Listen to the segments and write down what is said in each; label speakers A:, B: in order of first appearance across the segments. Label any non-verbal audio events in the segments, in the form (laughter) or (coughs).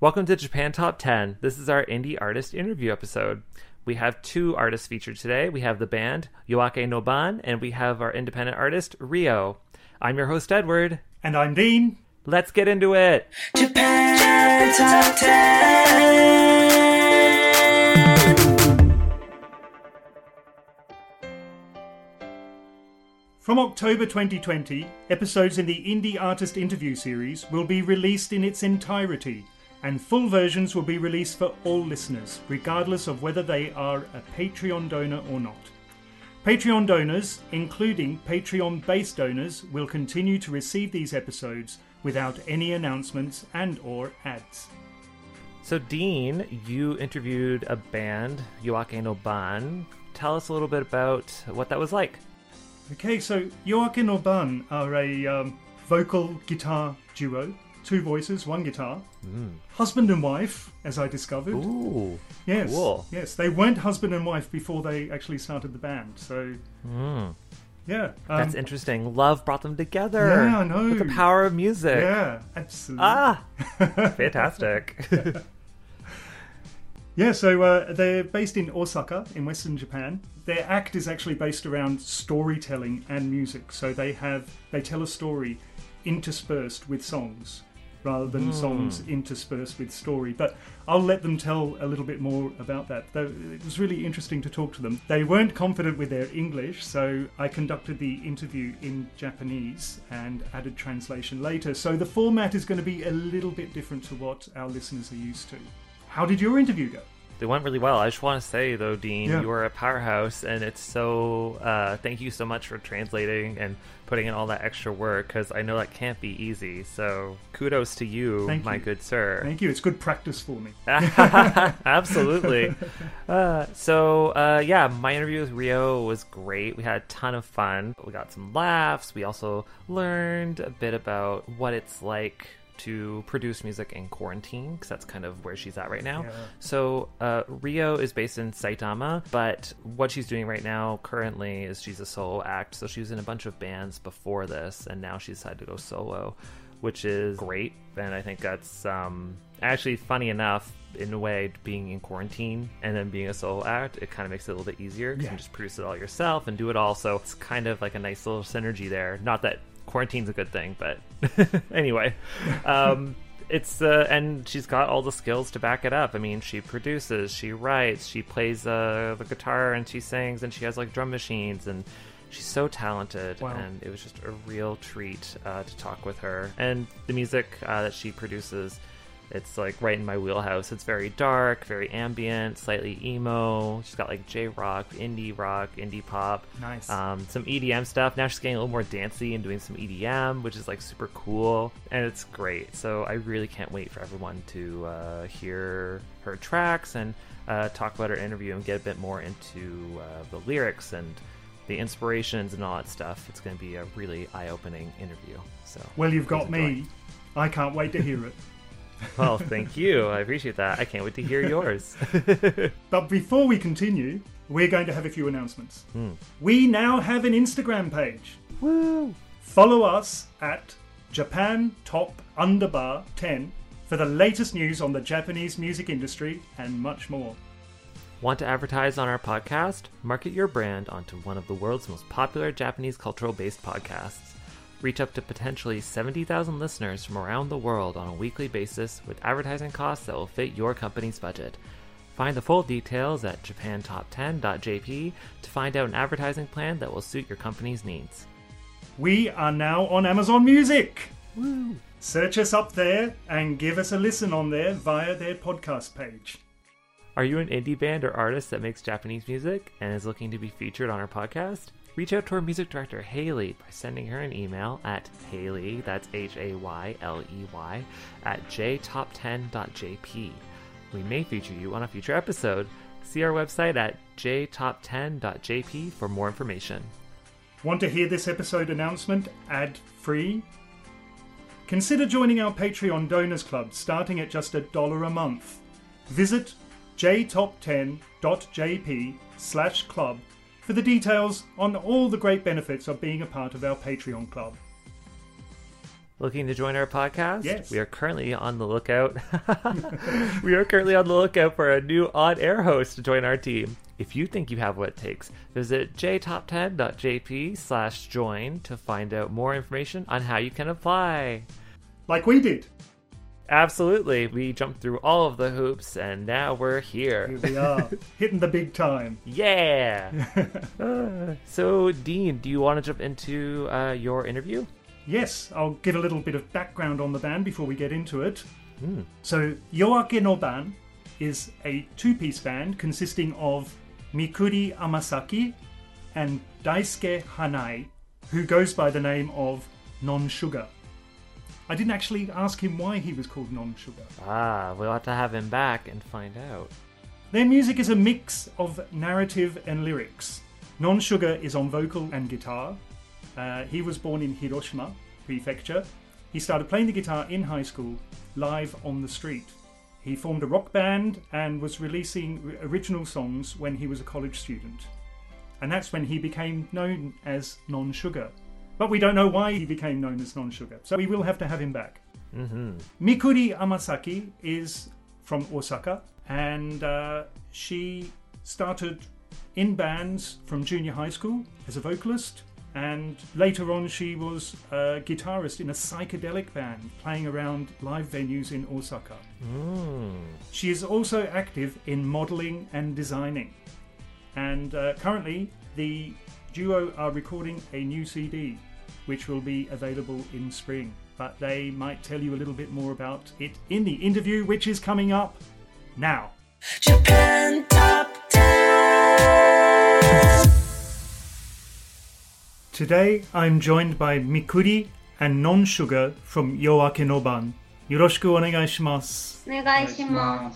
A: Welcome to Japan Top 10. This is our indie artist interview episode. We have two artists featured today. We have the band Yoake Noban, and we have our independent artist Rio. I'm your host Edward.
B: And I'm Dean.
A: Let's get into it.
C: Japan Top 10.
B: From October 2020, episodes in the Indie Artist Interview series will be released in its entirety and full versions will be released for all listeners, regardless of whether they are a Patreon donor or not. Patreon donors, including Patreon based donors, will continue to receive these episodes without any announcements and or ads.
A: So Dean, you interviewed a band, Yoake no Ban. Tell us a little bit about what that was like.
B: Okay, so Yoake no Ban are a um, vocal guitar duo two voices, one guitar.
A: Mm.
B: Husband and wife, as I discovered.
A: Ooh,
B: yes,
A: cool.
B: yes, they weren't husband and wife before they actually started the band. So,
A: mm.
B: yeah,
A: um, that's interesting. Love brought them together.
B: Yeah, I know.
A: With the power of music.
B: Yeah, absolutely.
A: Ah, (laughs) fantastic. (laughs)
B: yeah, so uh, they're based in Osaka in Western Japan. Their act is actually based around storytelling and music. So they have they tell a story interspersed with songs rather than mm. songs interspersed with story. But I'll let them tell a little bit more about that. Though it was really interesting to talk to them. They weren't confident with their English, so I conducted the interview in Japanese and added translation later. So the format is going to be a little bit different to what our listeners are used to. How did your interview go?
A: They went really well. I just want to say though, Dean, yeah. you are a powerhouse, and it's so. Uh, thank you so much for translating and putting in all that extra work because I know that can't be easy. So kudos to you,
B: thank
A: my
B: you.
A: good sir.
B: Thank you. It's good practice for me. (laughs) (laughs)
A: Absolutely. Uh, so uh, yeah, my interview with Rio was great. We had a ton of fun. We got some laughs. We also learned a bit about what it's like to produce music in quarantine because that's kind of where she's at right now.
B: Yeah.
A: So uh, Rio is based in Saitama, but what she's doing right now currently is she's a solo act. So she was in a bunch of bands before this, and now she's decided to go solo, which is great. And I think that's um, actually funny enough in a way being in quarantine and then being a solo act it kind of makes it a little bit easier because
B: yeah.
A: you just produce it all yourself and do it all so it's kind of like a nice little synergy there not that quarantine's a good thing, but (laughs) anyway, um, (laughs) it's uh, and she's got all the skills to back it up. I mean, she produces, she writes, she plays uh, the guitar, and she sings, and she has like drum machines, and she's so talented.
B: Wow.
A: And it was just a real treat uh, to talk with her. And the music uh, that she produces it's like right in my wheelhouse. It's very dark, very ambient, slightly emo. She's got like J rock, indie rock, indie pop.
B: Nice.
A: Um, some EDM stuff. Now she's getting a little more dancey and doing some EDM, which is like super cool. And it's great. So I really can't wait for everyone to uh, hear her tracks and uh, talk about her interview and get a bit more into uh, the lyrics and the inspirations and all that stuff. It's going to be a really eye opening interview. So
B: well, you've got me. I can't wait to hear it.
A: Well, thank you. I appreciate that. I can't wait to hear yours. (laughs)
B: But before we continue, we're going to have a few announcements. Hmm. We now have an Instagram page.
A: Woo!
B: Follow us at Japan Top Underbar 10 for the latest news on the Japanese music industry and much more.
A: Want to advertise on our podcast? Market your brand onto one of the world's most popular Japanese cultural based podcasts. Reach up to potentially 70,000 listeners from around the world on a weekly basis with advertising costs that will fit your company's budget. Find the full details at japantop10.jp to find out an advertising plan that will suit your company's needs.
B: We are now on Amazon Music. Woo. Search us up there and give us a listen on there via their podcast page.
A: Are you an indie band or artist that makes Japanese music and is looking to be featured on our podcast? Reach out to our music director, Hayley, by sending her an email at Hayley, that's H A Y L E Y, at jtop10.jp. We may feature you on a future episode. See our website at jtop10.jp for more information.
B: Want to hear this episode announcement ad free? Consider joining our Patreon Donors Club starting at just a dollar a month. Visit jtop10.jp slash club for the details on all the great benefits of being a part of our Patreon club.
A: Looking to join our podcast?
B: Yes.
A: We are currently on the lookout. (laughs) we are currently on the lookout for a new on air host to join our team. If you think you have what it takes, visit jtop10.jp slash join to find out more information on how you can apply.
B: Like we did.
A: Absolutely. We jumped through all of the hoops and now we're
B: Here
A: here.
B: we are, (laughs) hitting the big time.
A: Yeah. (laughs) Uh, so, Dean, do you want to jump into uh, your interview?
B: Yes, I'll give a little bit of background on the band before we get into it. So, Yoake no Ban is a two piece band consisting of Mikuri Amasaki and Daisuke Hanai, who goes by the name of Non Sugar. I didn't actually ask him why he was called Non Sugar.
A: Ah, we'll have to have him back and find out.
B: Their music is a mix of narrative and lyrics. Non Sugar is on vocal and guitar. Uh, he was born in Hiroshima Prefecture. He started playing the guitar in high school, live on the street. He formed a rock band and was releasing original songs when he was a college student. And that's when he became known as Non Sugar. But we don't know why he became known as Non Sugar, so we will have to have him back. Mikuri Amasaki is from Osaka, and uh, she started in bands from junior high school as a vocalist, and later on she was a guitarist in a psychedelic band playing around live venues in Osaka. She is also active in modeling and designing, and uh, currently the duo are recording a new CD which will be available in spring. But they might tell you a little bit more about it in the interview, which is coming up now.
C: Japan Top 10!
B: Today I'm joined by Mikuri and Non Sugar from Yoake Noban. Yoroshiku onegaishimasu.
D: Onegaishimasu.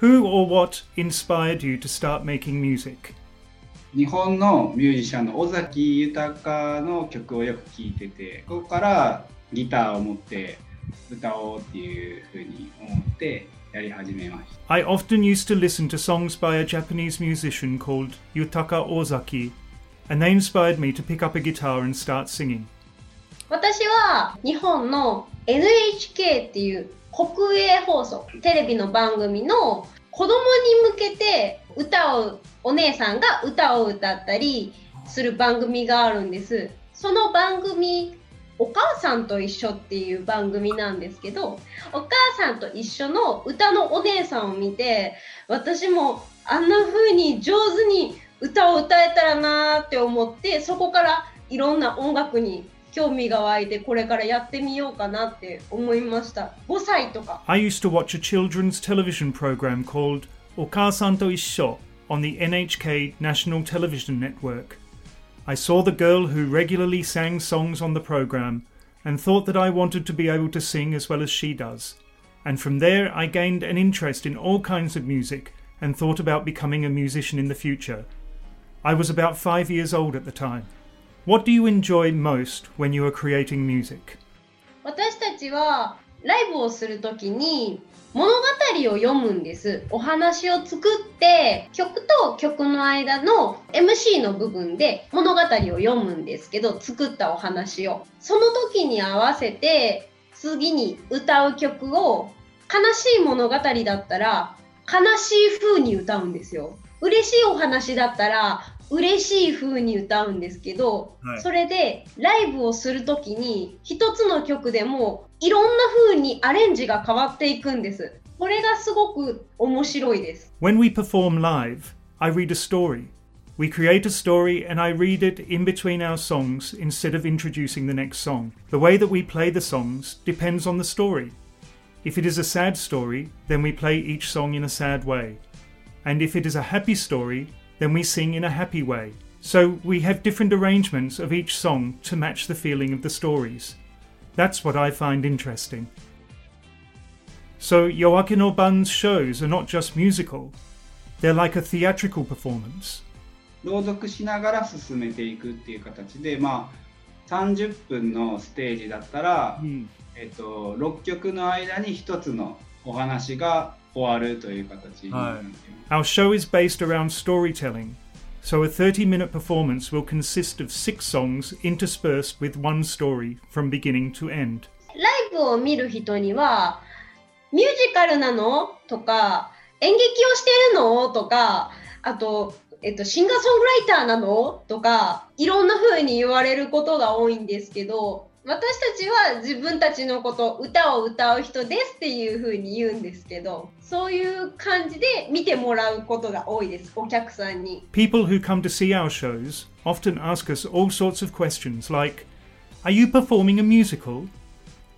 B: Who or what inspired you to start making music?
E: 日本のミュージシャンの尾崎豊の曲をよく聴いててここからギターを持って歌おうっていうふうに思ってやり始めました
B: I often used to listen to songs by a Japanese musician called Yutaka Ozaki, and they inspired me to pick up a guitar and start singing.
D: 私は日本の NHK っていう国営放送テレビの番組の子供に向けて歌うお姉さんが歌を歌ったりする番組があるんです。その番組お母さんと一緒っていう番組なんですけどお母さんと一緒の歌のお姉さんを見て私もあんな風に上手に歌を歌えたらなーって思ってそこからいろんな音楽に興味が湧いてこれからやってみようかなって思いました。5歳とか。
B: I used to watch a children's television program called Okaasan to Issho on the NHK National Television Network. I saw the girl who regularly sang songs on the program and thought that I wanted to be able to sing as well as she does. And from there, I gained an interest in all kinds of music and thought about becoming a musician in the future. I was about five years old at the time. What do you enjoy most when you are creating music?
D: 私たちはライブをするときに物語を読むんです。お話を作って曲と曲の間の MC の部分で物語を読むんですけど作ったお話をその時に合わせて次に歌う曲を悲しい物語だったら悲しい風に歌うんですよ。嬉しいお話だったら嬉しい風に歌うんですけど、
B: はい
D: それでライブをするときに一つの曲でもいろんな風にアレンジが変わっていくんです。これがすごく面白いです。
B: When we perform live, I read a story. We create a story and I read it in between our songs instead of introducing the next song. The way that we play the songs depends on the story. If it is a sad story, then we play each song in a sad way. And if it is a happy story, then we sing in a happy way. So we have different arrangements of each song to match the feeling of the stories. That's what I find interesting. So Yoake no Ban's shows are not just musical, they're like a theatrical performance.
E: 朗読しながら進めていくっていう形で、まあ、30分のステージだったら、えっと、6曲の間に1つのお話が終わるという形になっています。
B: Our show is based around storytelling, So a 30 minute performance will consist of six songs interspersed with one story from beginning to end.
D: ライブを見る人にはミュージカルなのとか演劇をしてるのとかあと、えっと、シンガーソングライターなのとかいろんな風に言われることが多いんですけど私たちは自分たちのこと歌を歌う人ですっていう風に言うんですけどそういう感じで見てもらうことが多いですお客さんに。
B: People who come to see our shows often ask us all sorts of questions like Are you performing a musical?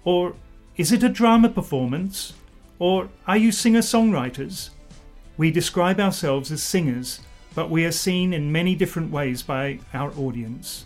B: Or is it a drama performance? Or are you singer songwriters? We describe ourselves as singers, but we are seen in many different ways by our audience.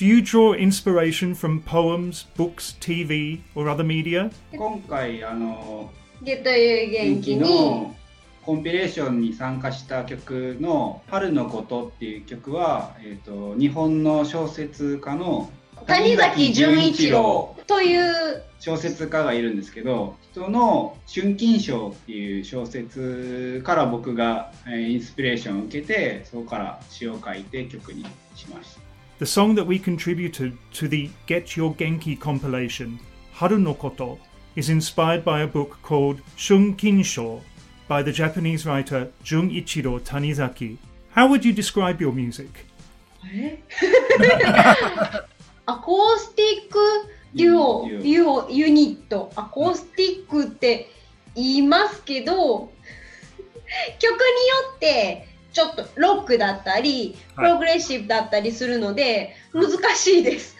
B: Do you draw inspiration from poems, books, TV, or other media?
E: 今回あの
D: ゲという元
E: 元気のコンピレーションに参加した曲の「春のこと」っていう曲は、えー、と日本の小説家の
D: 谷崎潤一郎という
E: 小説家がいるんですけど人の「春金賞」っていう小説から僕が、えーインスピレーションを受けてそこから詩を書いて曲にしました。
B: The song that we contributed to the Get Your Genki compilation, Haru no Koto, is inspired by a book called Shun Kinsho by the Japanese writer Junichiro Tanizaki. How would you describe your music? (laughs)
D: アコースティックデュオ
E: ユ
D: ユオユニットアコースティックって言いますけど曲によって ちょっとロックだったりプ
B: はい
D: ログレッシブだったりするので難しいです。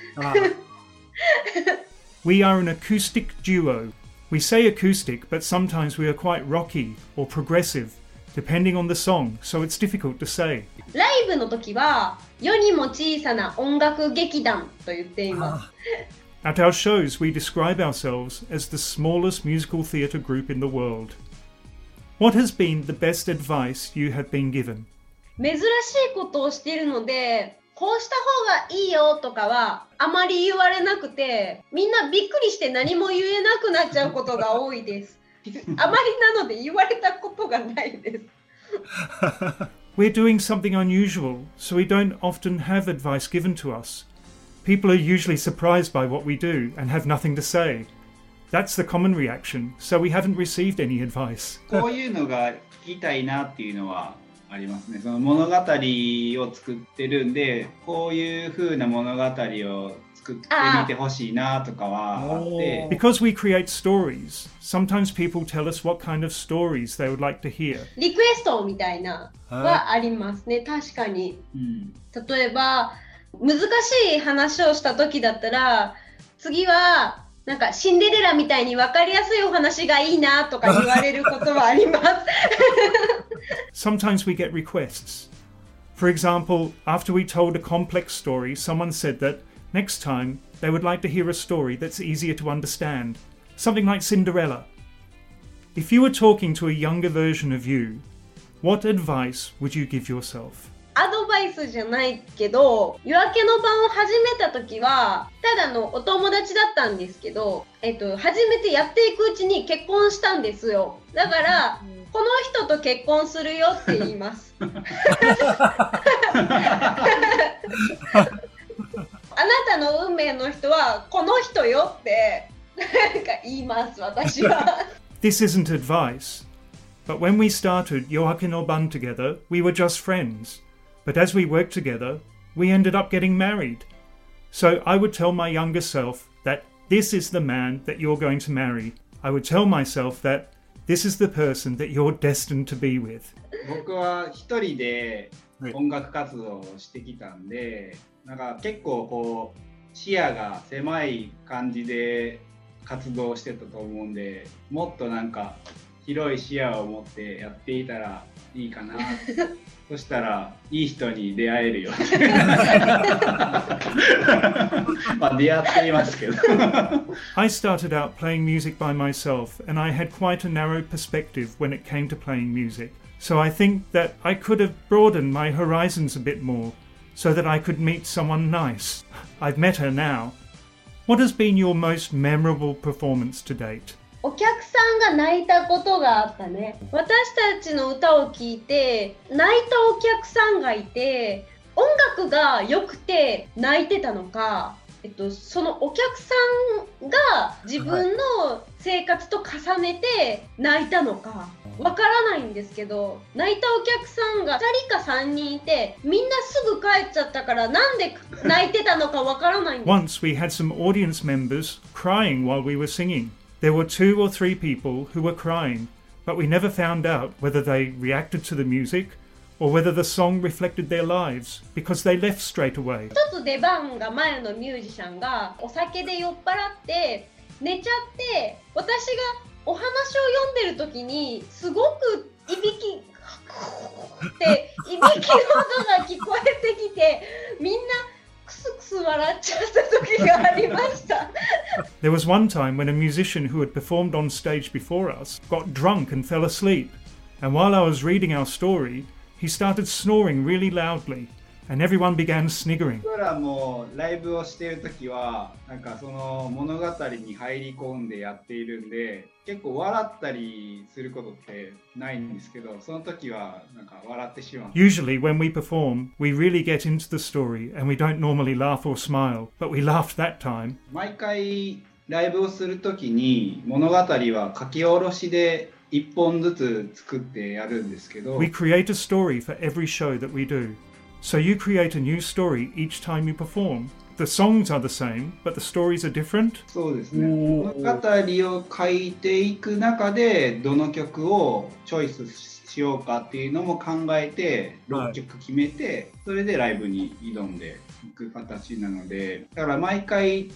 B: We are an acoustic duo. We say acoustic, but sometimes we are quite rocky or progressive, depending on the song, so it's difficult to say.
D: ライブの時は世にも小さな音楽劇団と言っています。
B: At our shows, we describe ourselves as the smallest musical theatre group in the world. What has been the best advice you have been given?
D: 珍しいことをしているのでこうした方がいいよとかはあまり言われなくてみんなびっくりして何も言えなくなっちゃうことが多いですあまりなので言われたことがないです
B: We're doing (laughs) (laughs) something unusual, so we don't often have advice given to us. People are usually surprised by what we do and have nothing to say. That's the common reaction, so we haven't received any advice. (laughs)
E: こういうのが聞きたいなっていうのはありますね。その物語を作ってるんで、こういう風な物語を作ってみてほしいなとかはあって、
B: Because we create stories, sometimes people tell us what kind of stories they would like to hear.
D: リクエストみたいなはありますね確かに
E: うん
D: 例えば難しい話をした時だったら次は なんかシンデレラみたいに分かりやすいお話がいいなとか言われることはあります
B: Sometimes we (laughs) get requests. For example, after we told a complex story, someone said that next time they would like to hear a story that's easier to understand, something like Cinderella. If you were talking to a younger version of you, what advice would you give yourself?
D: アドバイスじゃないけど夜明けの晩を始めた時はただのお友達だったんですけど、えっと、初めてやっていくうちに結婚したんですよ。だからこの人と結婚するよって言います。あなたの運命の人はこの人よってか言います私は。
B: This isn't advice, but when we started Yoake no Ban together, we were just friends. But as we worked together, we ended up getting married. So I would tell my younger self that this is the man that you're going to marry. I would tell myself that this is the person that you're destined to be with.
E: 僕は一人で音楽活動をしてきたんで、なんか結構こう視野が狭い感じで活動してたと思うんでもっとなんか広い視野を持ってやっていたら いいかなそしたらいい人に出会えるよまあ出会っていますけど (laughs)
B: I started out playing music by myself, and I had quite a narrow perspective when it came to playing music. So I think that I could have broadened my horizons a bit more so that I could meet someone nice. I've met her now. What has been your most memorable performance to date?
D: お客さんが泣いたことがあったね私たちの歌を聴いて泣いたお客さんがいて音楽が良くて泣いてたのか、えっと、そのお客さんが自分の生活と重ねて泣いたのかわからないんですけど泣いたお客さんが2人か3人いてみんなすぐ帰っちゃったからなんで泣いてたのかわからないんです
B: Once we had some audience members crying while we were singing. There were two or three people who were crying, but we never found out whether they reacted to the music or whether the song reflected their lives because they left straight away.
D: 一つ出番が前のミュージシャンがお酒で酔っ払って寝ちゃって私がお話を読んでる時にすごくいびきっていびきの音が聞こえてきてみんな (laughs) ク(laughs) スクス笑っちゃった時がありました。
B: There was one time when a musician who had performed on stage before us got drunk and fell asleep, and while I was reading our story, he started snoring really loudly, and everyone began sniggering.
E: 僕らもライブをしている時はなんかその物語に入り込んでやっているんで 結構笑ったりすることってないんですけどその時はなんか笑ってしまう
B: Usually, when we perform, we really get into the story and we don't normally laugh or smile, but we laughed that time.
E: 毎回ライブをする時に物語は書き下ろしで一本ずつ作ってやるんですけど
B: We create a story for every show that we do. So you create a new story each time you perform. The songs are the same, but the stories are different?
E: そうですね物語を書いていく中でどの曲をチョイスしようかっていうのも考えて6曲決めて、それでライブに挑んでいく形なのでだから毎回違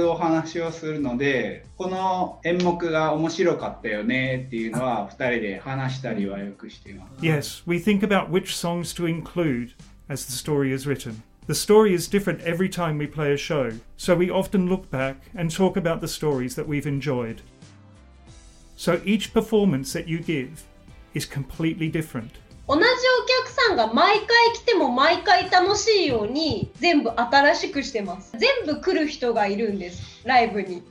E: うお話をするのでこの演目が面白かったよねっていうのは2人で話したりはよくしています。
B: Yes, we think about which songs to include as the story is written. The story is different every time we play a show, so we often look back and talk about the stories that we've enjoyed. So each performance that you give is completely different.
D: 同じお客さんが毎回来ても毎回楽しいように全部新しくしてます全部来る人がいるんですライブに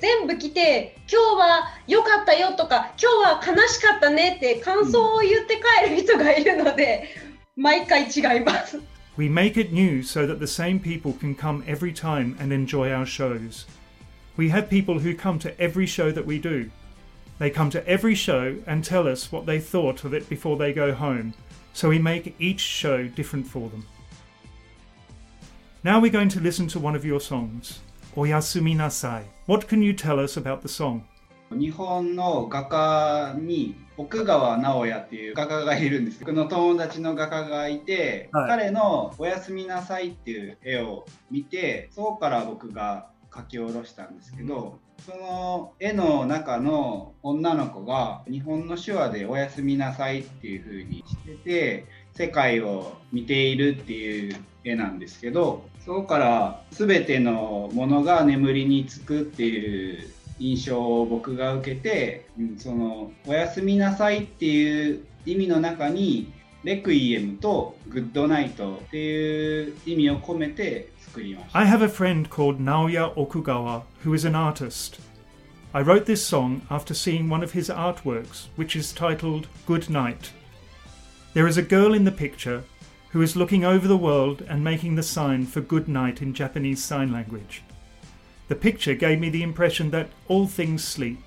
D: 全部来て今日は良かったよとか今日は悲しかったねって感想を言って帰る人がいるので毎回違います
B: we make it new so that the same people can come every time and enjoy our shows. We have people who come to every show that we do. They come to every show and tell us what they thought of it before they go home, so we make each show different for them. Now we're going to listen to one of your songs, Oyasumi Nasai. What can you tell us about the song?
E: 日本の画家に奥川直也っていう画家がいるんです僕の友達の画家がいて、
B: はい。
E: 彼の「おやすみなさい」っていう絵を見てそこから僕が描き下ろしたんですけど、その絵の中の女の子が日本の手話で「おやすみなさい」っていう風にしてて世界を見ているっていう絵なんですけどそこから全てのものが眠りにつくっていう 印象を僕が受けて、うんその「おやすみなさい」っていう意味の中に レクイエムとグッドナイトっていう意味を込めて作りました。
B: I have a friend called Naoya Okugawa who is an artist. I wrote this song after seeing one of his artworks, which is titled Good Night. There is a girl in the picture who is looking over the world and making the sign for good night in Japanese Sign Language. The picture gave me the impression that all things sleep.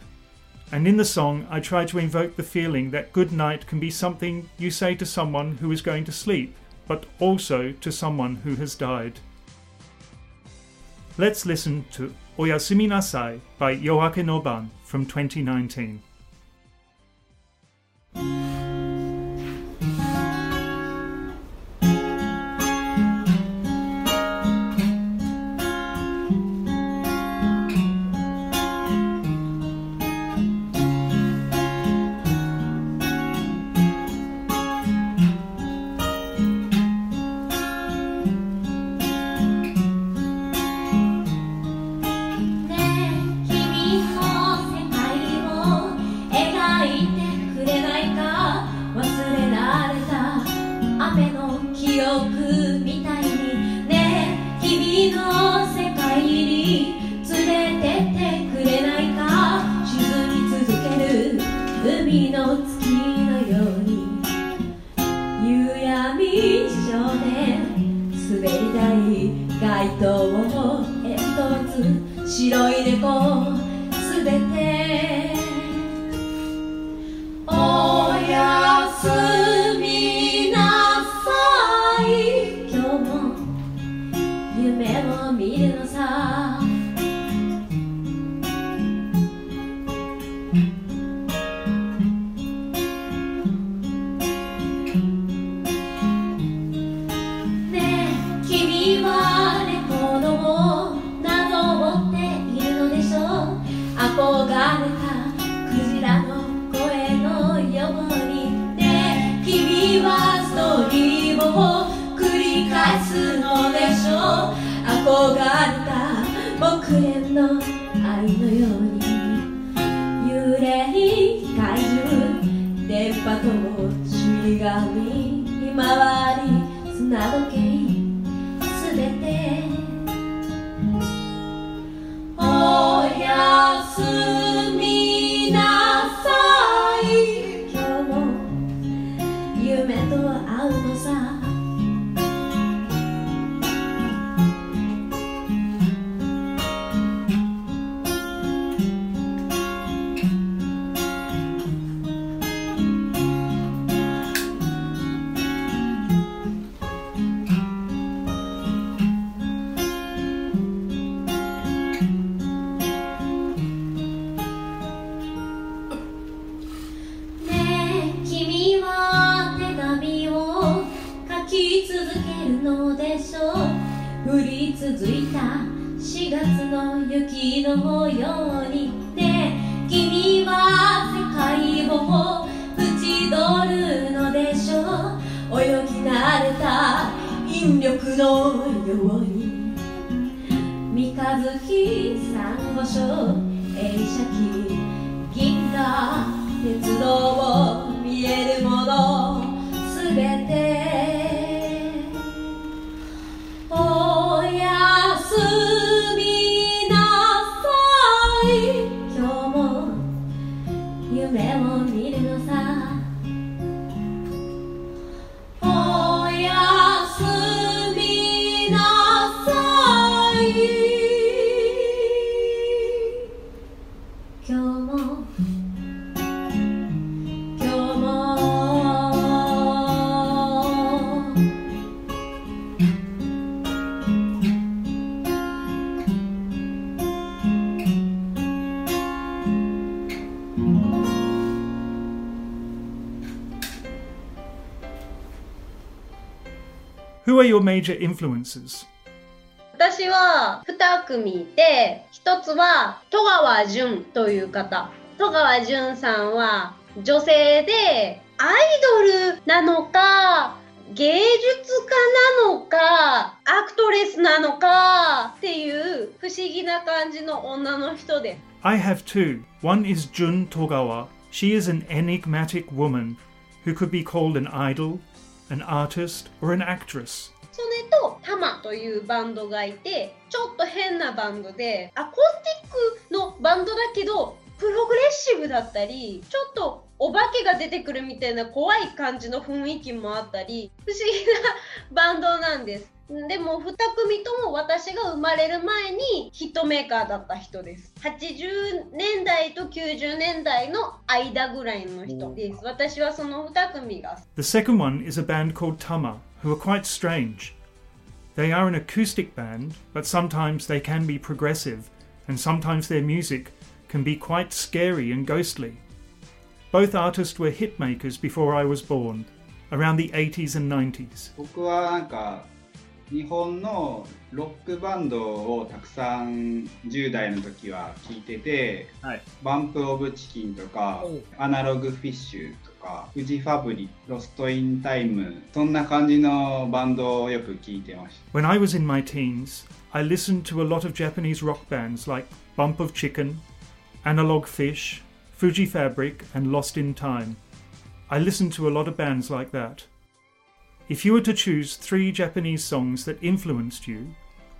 B: And in the song, I try to invoke the feeling that good night can be something you say to someone who is going to sleep, but also to someone who has died. Let's listen to Oyasumi Nasai by Yoake Noban from 2019.
F: 白い
B: your major influences?
D: 私は2組いて1つは戸川純という方戸川純さんは女性でアイドルなのか芸術家なのかアクトレスなのかっていう不思議な感じの女の人です
B: I have two. One is Jun Togawa. She is an enigmatic woman who could be called an idol, an artist, or an actress.
D: タマというバンドがいてちょっと変なバンドでアコースティックのバンドだけどプログレッシブだったりちょっとお化けが出てくるみたいな怖い感じの雰囲気もあったり不思議なバンドなんです。でも2組とも私が生まれる前にヒットメーカーだった人です。80年代と90年代の間ぐらいの人です。私はその2組が
B: The second one is a band called Tama, who are quite strange. They are an acoustic band, but sometimes they can be progressive, and sometimes their music can be quite scary and ghostly. Both artists were hit makers before I was born, around the 80s and 90s.
E: 僕はなんか日本のロックバンドをたくさん10代の時は聴いてて、
G: はい
E: バンプ・オブ・チキンとか
G: おう
E: アナログ・フィッシュと かフジファブリロスト・イン・タイムそんな感じのバンドをよく聴いてました
B: When I was in my teens, I listened to a lot of Japanese rock bands like Bump of Chicken, Analog Fish, Fuji Fabric, and Lost in Time. I listened to a lot of bands like that. If you were to choose three Japanese songs that influenced you,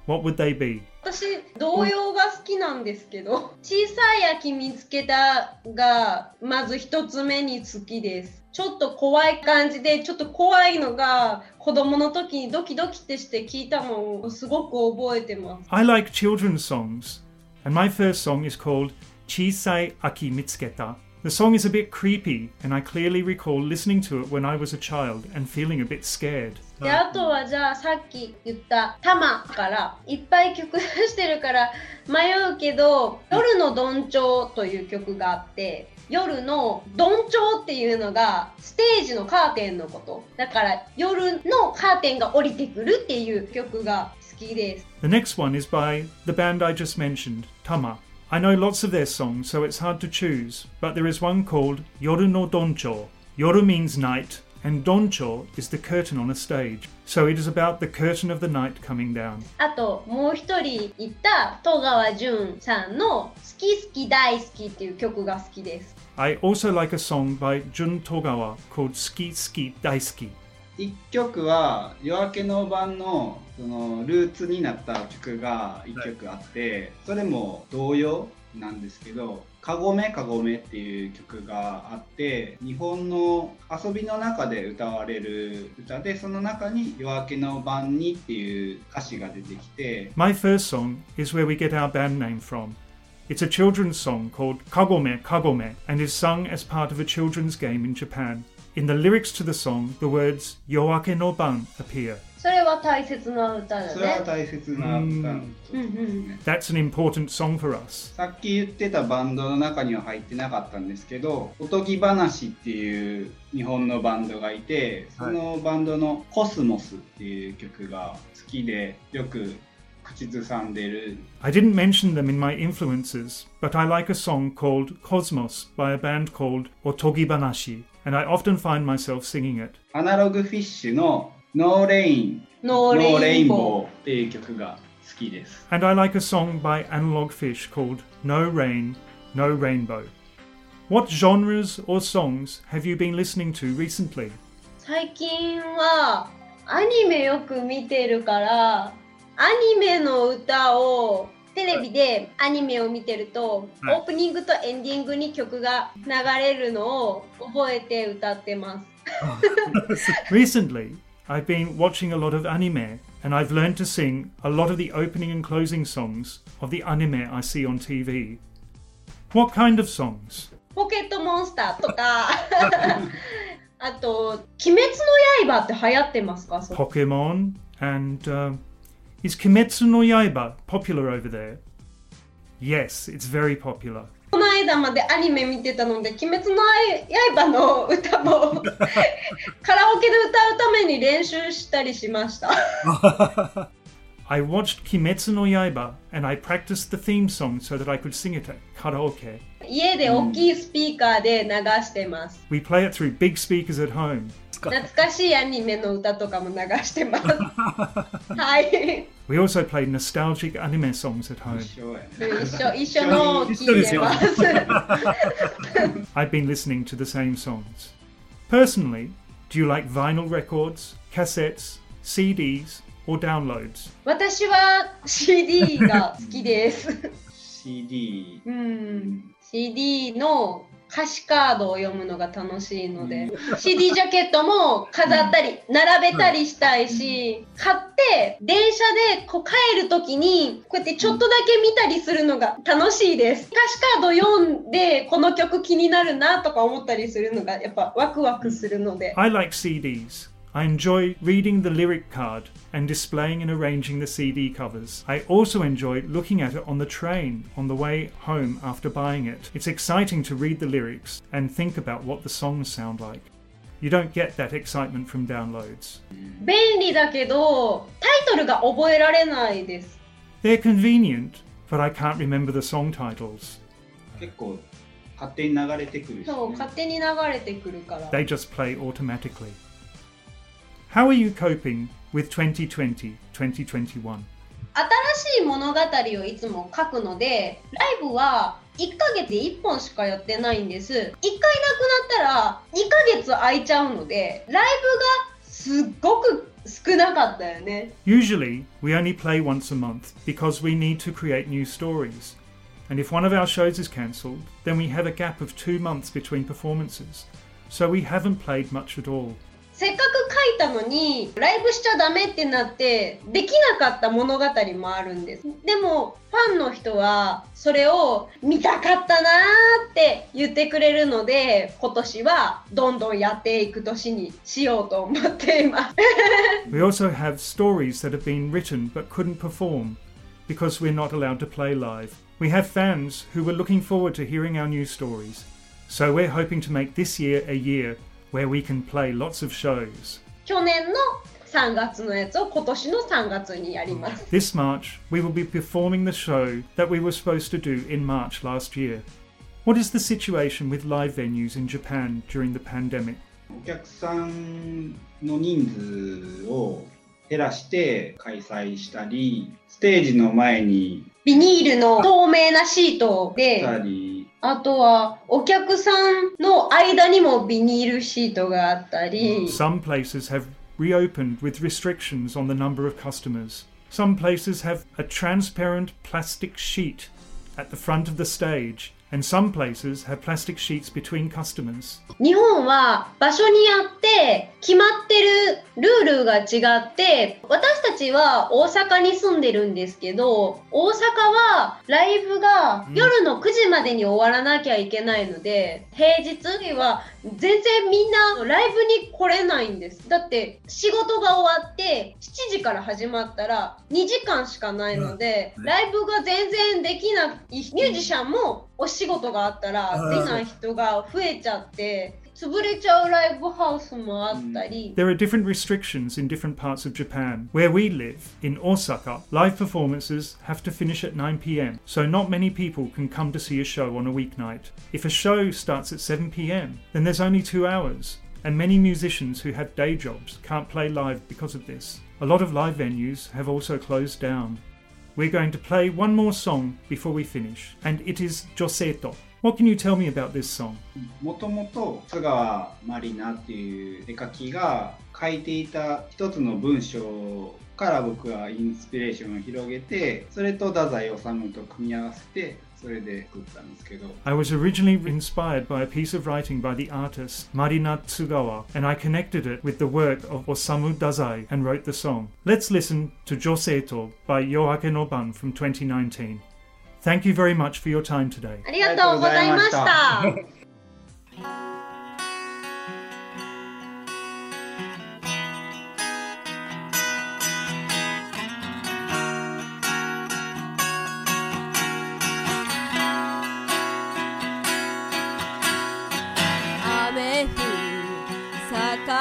B: what would they be?
D: 私童謡が好きなんですけど「小さい秋見つけた」がまず一つ目に好きですちょっと怖い感じでちょっと怖いのが子供の時にドキドキってして聞いたのをすごく覚えてます
B: I (laughs) like children's songs, and my first song is called Chisai Aki Mitsuketa. The song is a bit creepy, and I clearly recall listening to it when I was a child and feeling a bit scared.
D: であとはじゃあさっき言った「タマ」からいっぱい曲出してるから迷うけど「夜のどんちょう」という曲があって夜のどんちょうっていうのがステージのカーテンのことだから夜のカーテンが降りてくるっていう曲が好きです
B: The next one is by the band I just mentioned, Tama. I know lots of their songs, so it's hard to choose, but there is one called Yoru no Doncho. Yoru means night, and Doncho is the curtain on a stage. So it is about the curtain of the night coming down.
D: あともう一人いた戸川純さんの「好き好き大好き」っていう曲が好きです
B: I also like a song by Jun Togawa called Ski Ski Daisuki.
E: 1曲は夜明けの晩のそのルーツになった曲が1曲あって、それも童謡なんですけど「かごめかごめ」っていう曲があって日本の遊びの中で歌われる歌でその中に「夜明けの晩に」っていう歌詞が出てきて
B: My first song is where we get our band name from. It's a children's song called Kagome Kagome and is sung as part of a children's game in Japan. In the lyrics to the song, the words Yoake no Ban appear.
D: それは大切な歌だ
E: それは
D: ね
E: 大切な歌の一つですね。
B: That's an important song for us.
E: さっき言ってたバンドの中には入ってなかったんですけど「おとぎ話」っていう日本のバンドがいてそのバンドの「コスモス」っていう曲が好きでよく口ずさんでる
B: I didn't mention them in my influences, but I like a song called Cosmos by a band called Otogi Banashi, and I often find myself singing it.
E: アナログフィッシュの「ノーレイン
D: ノーレインボー
E: ー」っていう曲が好きです
B: And I like a song by Analog Fish called No Rain, No Rainbow. What genres or songs have you been listening to recently?
D: 最近はアニメよく見てるからアニメの歌をテレビでアニメを見てると、
G: はい
D: オープニングとエンディングに曲が流れるのを覚えて歌ってます。
B: Recently, I've been watching a lot of anime, and I've learned to sing a lot of the opening and closing songs of the anime I see on TV. What kind of songs? (laughs)
D: ポケットモンスターとかあと「鬼滅の刃」って流行ってますかそ
B: Pokemon and uh, is Kimetsu no Yaiba popular over there? Yes, it's very popular.
D: 間までアニメ見てたので「鬼滅の刃」の歌もカラオケで歌うために練習したりしました。
B: I watched Kimetsu no Yaiba and I practiced the theme song so that I could sing it at karaoke.
D: 家で大きいスピーカーで流してます。
B: We play it through big speakers at home.
D: 懐かしいアニメの歌とかも流してます。はい。
B: We also play nostalgic anime songs at home. (laughs)
E: 一緒やね
D: 一緒一緒のを聞いてます。
B: I've been listening to the same songs. Personally, do you like vinyl records, cassettes, CDs, or downloads?
D: 私は CD が(laughs) 好きです。
E: CD
D: うん、CD の 歌詞カードを読むのが楽しいので、(laughs) CD ジャケットも飾ったり、並べたりしたいし、買って電車でこう帰るときに、こうやってちょっとだけ見たりするのが楽しいです。歌詞カード読んで、この曲気になるなとか思ったりするのが、やっぱワクワクするので。
B: I like CDs. I enjoy reading the lyric card and displaying and arranging the CD covers. I also enjoy looking at it on the train on the way home after buying it. It's exciting to read the lyrics and think about what the songs sound like. You don't get that excitement from downloads.
D: 便利だけど、タイトルが覚えられないです。
B: They're convenient, but I can't remember the song titles.
E: 結構勝手に流れてくるし、
D: そう、
E: ね、
D: 勝手に流れてくるから。
B: They just play automatically. How are you coping with 2020 2021?
D: 新しい物語をいつも書くのでライブは1ヶ月で1本しかやってないんです1回なくなったら2ヶ月空いちゃうのでライブがすっごく少なかったよね
B: Usually, we only play once a month because we need to create new stories. And if one of our shows is cancelled, then we have a gap of two months between performances. So we haven't played much at all.
D: せっかく書 いたのにライブしちゃダメってなってできなかった物語もあるんですでもファンの人はそれを見たかったなーって言ってくれるので今年はどんどんやっていく年にしようと思っています
B: We also have stories that have been written but couldn't perform because we're not allowed to play live. We have fans who were looking forward to hearing our new stories. So we're hoping to make this year a year where we can play lots of shows.
D: 去年の3月のやつを今年の3月にやります。
B: This March, we will be performing the show that we were supposed to do in March last year. What is the situation with live venues in Japan during the pandemic?
E: お客さんの人数を減らして開催したりステージの前に
D: ビニールの透明なシートであとはお客さんの間にもビニールシートがあったり
B: Some places have reopened with restrictions on the number of customers. Some places have a transparent plastic sheet at the front of the stage, and some places have plastic sheets between customers.
D: 日本は場所によって決まってるルールが違って私たちは大阪に住んでるんですけど大阪はライブが夜の9時までに終わらなきゃいけないので平日には全然みんなライブに来れないんです。だって仕事が終わって7時から始まったら2時間しかないのでライブが全然できない。ミュージシャンもお仕事があったら出ない人が増えちゃって潰れちゃうライブハウスもあったり
B: There are different restrictions in different parts of Japan. Where we live, in Osaka, live performances have to finish at 9 pm, so not many people can come to see a show on a weeknight. If a show starts at 7 pm, then there's only two hours, and many musicians who have day jobs can't play live because of this. A lot of live venues have also closed down. We're going to play one more song before we finish, and it is Joseto. What can you tell me about this song?
E: もともと佐川まりなっていう絵描きが書いていた一つの文章から僕はインスピレーションを広げてそれと太宰治と組み合わせて それで作ったんですけど
B: I was originally inspired by a piece of writing by the artist Marina Tsugawa, and I connected it with the work of Osamu Dazai and wrote the song. Let's listen to Joseto by Yoake no Ban from 2019. Thank you very much for your time today.
D: ありがとうございました。 (laughs)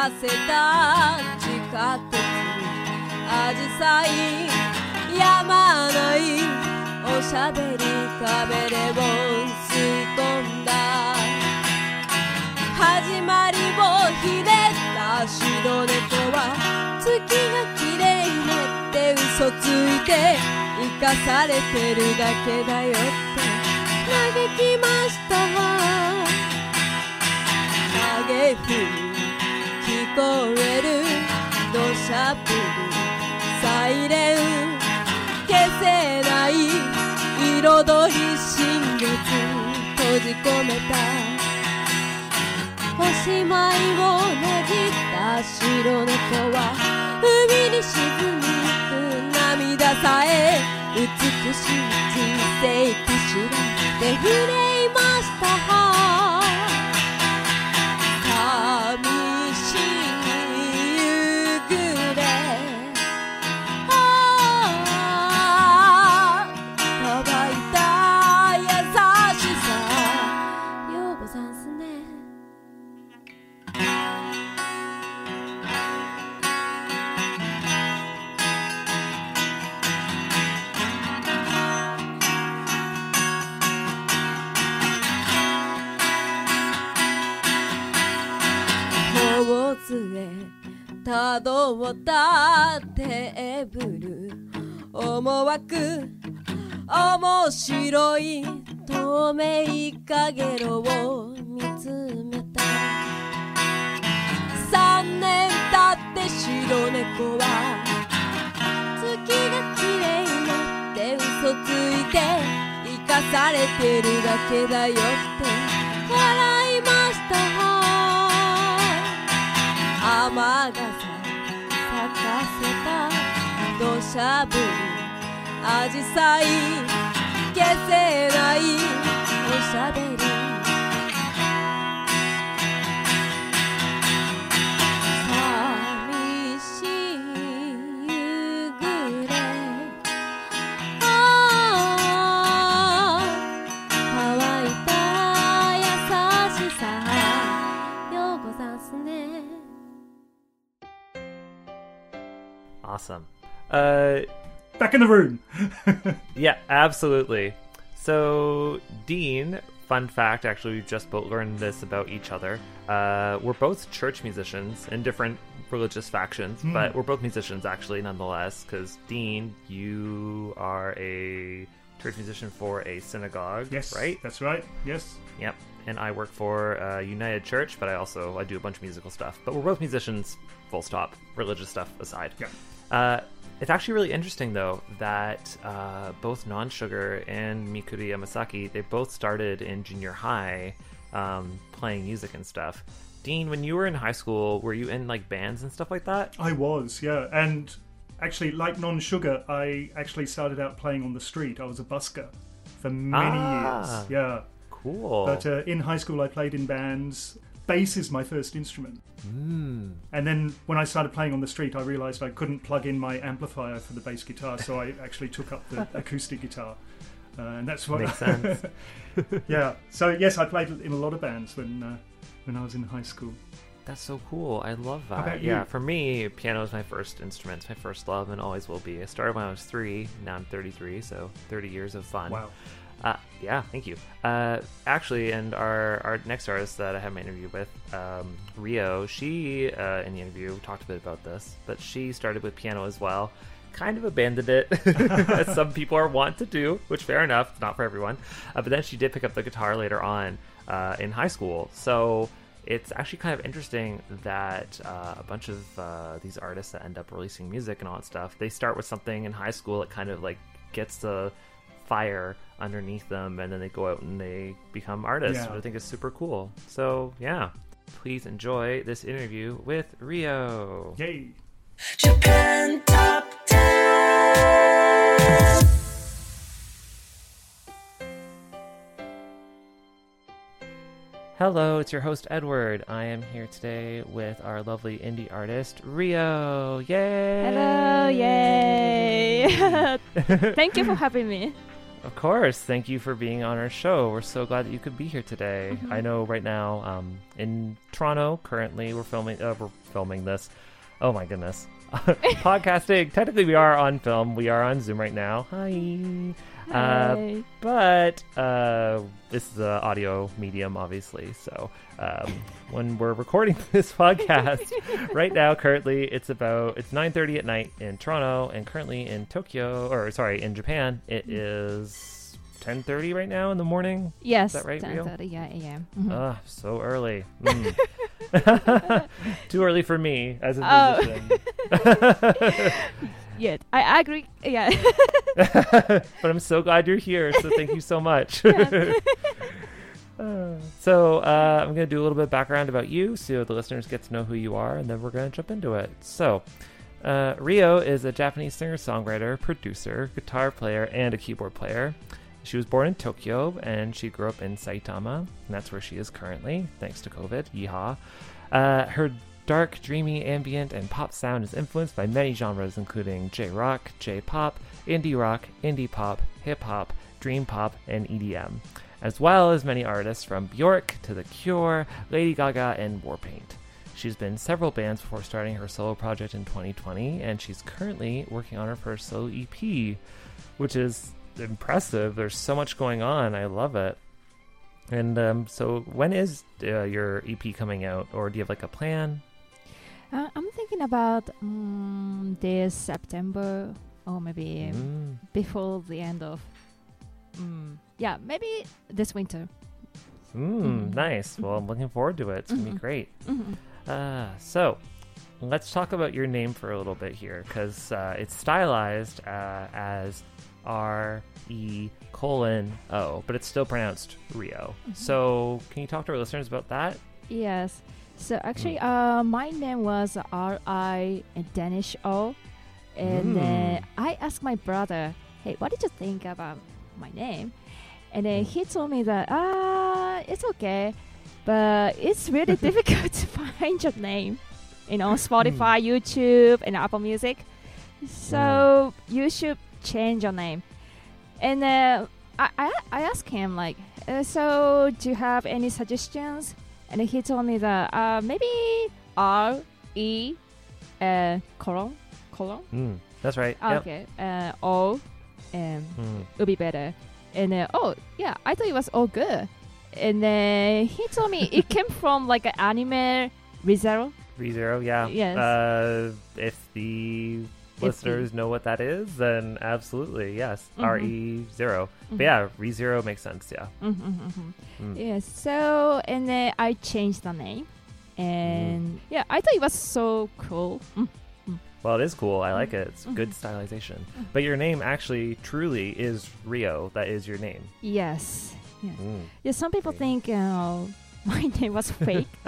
F: せた地下鉄アジサイ山ないおしゃべりカメレオン吸い込んだ。始まりをひねった白猫は月が綺麗ねって嘘ついて生かされてるだけだよって嘆きました。影降り聞こえる土砂降るサイレン消せない彩り新月閉じ込めたおしまいをねじった白猫は海に沈みゆく涙さえ美しい人生かしらで触れました。たどったテーブル。思惑面白い透明かげろを見つめた。三年経って白猫は月が綺麗になって嘘ついて生かされてるだけだよって笑いました。雨傘咲かせた土砂降り紫陽花消せないおしゃべり。
A: Awesome. Uh,
B: Back in the room. (laughs)
A: yeah, absolutely. So, Dean, fun fact actually, we just both learned this about each other. Uh, we're both church musicians in different religious factions, but we're both musicians actually, nonetheless. Because, Dean, you are a church musician for a synagogue,
B: yes,
A: right?
B: That's right. Yes.
A: Yep. And I work for uh, United Church, but I also I do a bunch of musical stuff. But we're both musicians, full stop. Religious stuff aside.
B: Yeah.
A: Uh, it's actually really interesting though that uh, both Non-Sugar and Mikuri Yamasaki they both started in junior high um, playing music and stuff. Dean, when you were in high school, were you in like bands and stuff like that?
B: I was, yeah. And actually, like non sugar, I actually started out playing on the street. I was a busker for many
A: Ah.
B: years. Yeah.
A: Cool.
B: But uh, in high school, I played in bands. Bass is my first instrument.
A: Hmm.
B: And then when I started playing on the street, I realized I couldn't plug in my amplifier for the bass guitar, so I actually took up the (laughs) acoustic guitar. Uh, and that's what
A: Makes (laughs) sense.
B: yeah. (laughs) So yes, I played in a lot of bands when uh, when I was in high school.
A: That's so cool. I love that. Yeah, for me, piano is my first instrument. It's my first love and always will be. I started when I was three. Now I'm 33, so 30 years of fun.
B: Wow.
A: Uh, yeah, thank you. Uh, actually, and our, our next artist that I had my interview with, um, Rio, she, uh, in the interview, talked a bit about this, but she started with piano as well. Kind of abandoned it, (laughs) as some people are wont to do, which fair enough, not for everyone. Uh, but then she did pick up the guitar later on uh, in high school. So it's actually kind of interesting that uh, a bunch of uh, these artists that end up releasing music and all that stuff, they start with something in high school that kind of like gets the fire underneath them and then they go out and they become artists
B: Yeah.
A: which i think is super cool so yeah please enjoy this interview with rio
B: Yay.
C: Japan Top 10.
A: hello it's your host edward i am here today with our lovely indie artist rio yay
H: Hello, yay! (laughs) Thank you for having me.
A: Of course. Thank you for being on our show. We're so glad that you could be here today.
H: Mm-hmm.
A: I know right now in in Toronto, currently we're filming uh, we're filming this. Oh my goodness. (laughs) Podcasting. Technically we are on film. We are on Zoom right now. Hi. Uh,
H: Hi.
A: but uh, this is an audio medium, obviously. So um, when we're recording (laughs) this podcast (laughs) right now, currently it's about it's nine thirty at night in Toronto, and currently in Tokyo, or sorry, in Japan, it is ten thirty right now in the morning.
H: Yes,
A: that right, Rio?
H: 10:30 yeah, a.m. Mhm.
A: Ah, so early. Mm. (laughs) Too early for me as a
H: Oh. Yeah, I agree. Yeah. (laughs) (laughs)
A: but I'm so glad you're here. So thank you so much. (laughs) Uh, so uh, I'm going to do a little bit of background about you so the listeners get to know who you are, and then we're going to jump into it. So, uh, Rio is a Japanese singer songwriter, producer, guitar player, and a keyboard player. She was born in Tokyo and she grew up in Saitama, and that's where she is currently, thanks to COVID. Yeehaw. Uh, her dark, dreamy, ambient, and pop sound is influenced by many genres, including J rock, J pop, indie rock, indie pop, hip hop, dream pop, and EDM, as well as many artists from Bjork to The Cure, Lady Gaga, and Warpaint. She's been several bands before starting her solo project in 2020, and she's currently working on her first solo EP, which is impressive. There's so much going on. I love it. And um, so, when is uh, your EP coming out, or do you have like a plan?
H: Uh, I'm thinking about um, this September or maybe
A: Mm.
H: before the end of. Um, yeah, maybe this winter.
A: Mm,
H: Mhm.
A: nice. Well, I'm looking forward to it. It's gonna be
H: Mhm.
A: great. Uh, so, let's talk about your name for a little bit here, because uh, it's stylized uh, as R E colon O, but it's still pronounced Rio. So, can you talk to our listeners about that?
H: Yes. So actually, uh, my name was R I Danish O, and
A: Mm.
H: uh, I asked my brother, "Hey, what did you think about my name?" And then he told me that ah, it's okay, but it's really (laughs) difficult to find your name, you know, Spotify, YouTube, and Apple Music. So you should change your name. And uh, I, I I asked him like, uh, so do you have any suggestions? And he told me that uh, maybe R E uh, colon colon
A: Mm, that's right. Yep.
H: okay uh, O um,
A: Mm.
H: would be better. And uh, oh yeah, I thought it was all good. And then he told me it (laughs) came from like an anime ReZero.
A: ReZero, yeah.
H: Yes.
A: Uh, the- listeners know what that is, then absolutely, yes.
H: Mhm.
A: R E zero.
H: Mhm.
A: But yeah, ReZero makes sense, yeah.
H: Mm-hmm,
A: Mm.
H: Yes. So and then I changed the name, and yeah, I thought it was so cool. Mm.
A: Well, it is cool. I like it. It's good stylization. But your name actually, truly, is Rio. That is your name.
H: Yes. Yes.
A: Mm.
H: Yeah. Some people think uh, (laughs) my name was fake. (laughs) (laughs)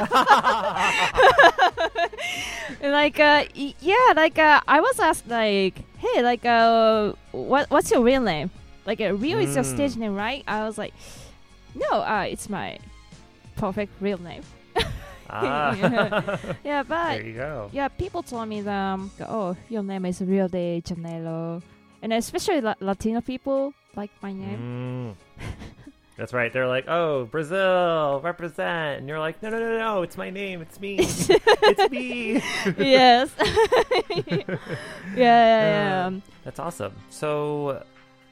H: like uh, y- yeah, like uh, I was asked like, hey, like uh, what what's your real name? Like uh, Rio is your
A: Mm.
H: stage name, right? I was like, no, uh, it's my perfect real name.
A: Ah.
H: yeah, but
A: there you go.
H: yeah, people told me that um, oh, your name is Rio de Janeiro, and especially La- Latino people like my name.
A: Mm. That's right. They're like, oh, Brazil, represent. And you're like, no, no, no, no. It's my name. It's me. it's me. (laughs)
H: yes. (laughs) yeah, yeah, yeah.
A: That's awesome. So,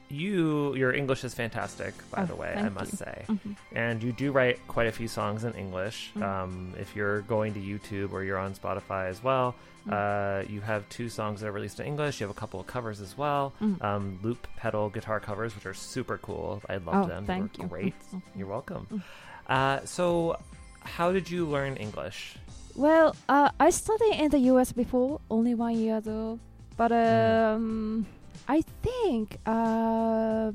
A: you, your English is fantastic, by
H: Oh,
A: the way, I must
H: you.
A: say.
H: Mhm.
A: And you do write quite a few songs in English.
H: Mm.
A: Um, if you're going to YouTube or you're on Spotify as well. Uh, you have two songs that are released in English. You have a couple of covers as well.
H: Mm.
A: Um, loop pedal guitar covers, which are super cool. I love
H: Oh,
A: them.
H: thank
A: They
H: you.
A: great. (laughs)
H: Mm, mm,
A: You're welcome.
H: mm.
A: Uh, so, how did you learn English?
H: Well, uh, I studied in the U.S. before, only one year though. But
A: Mm.
H: um, I think uh,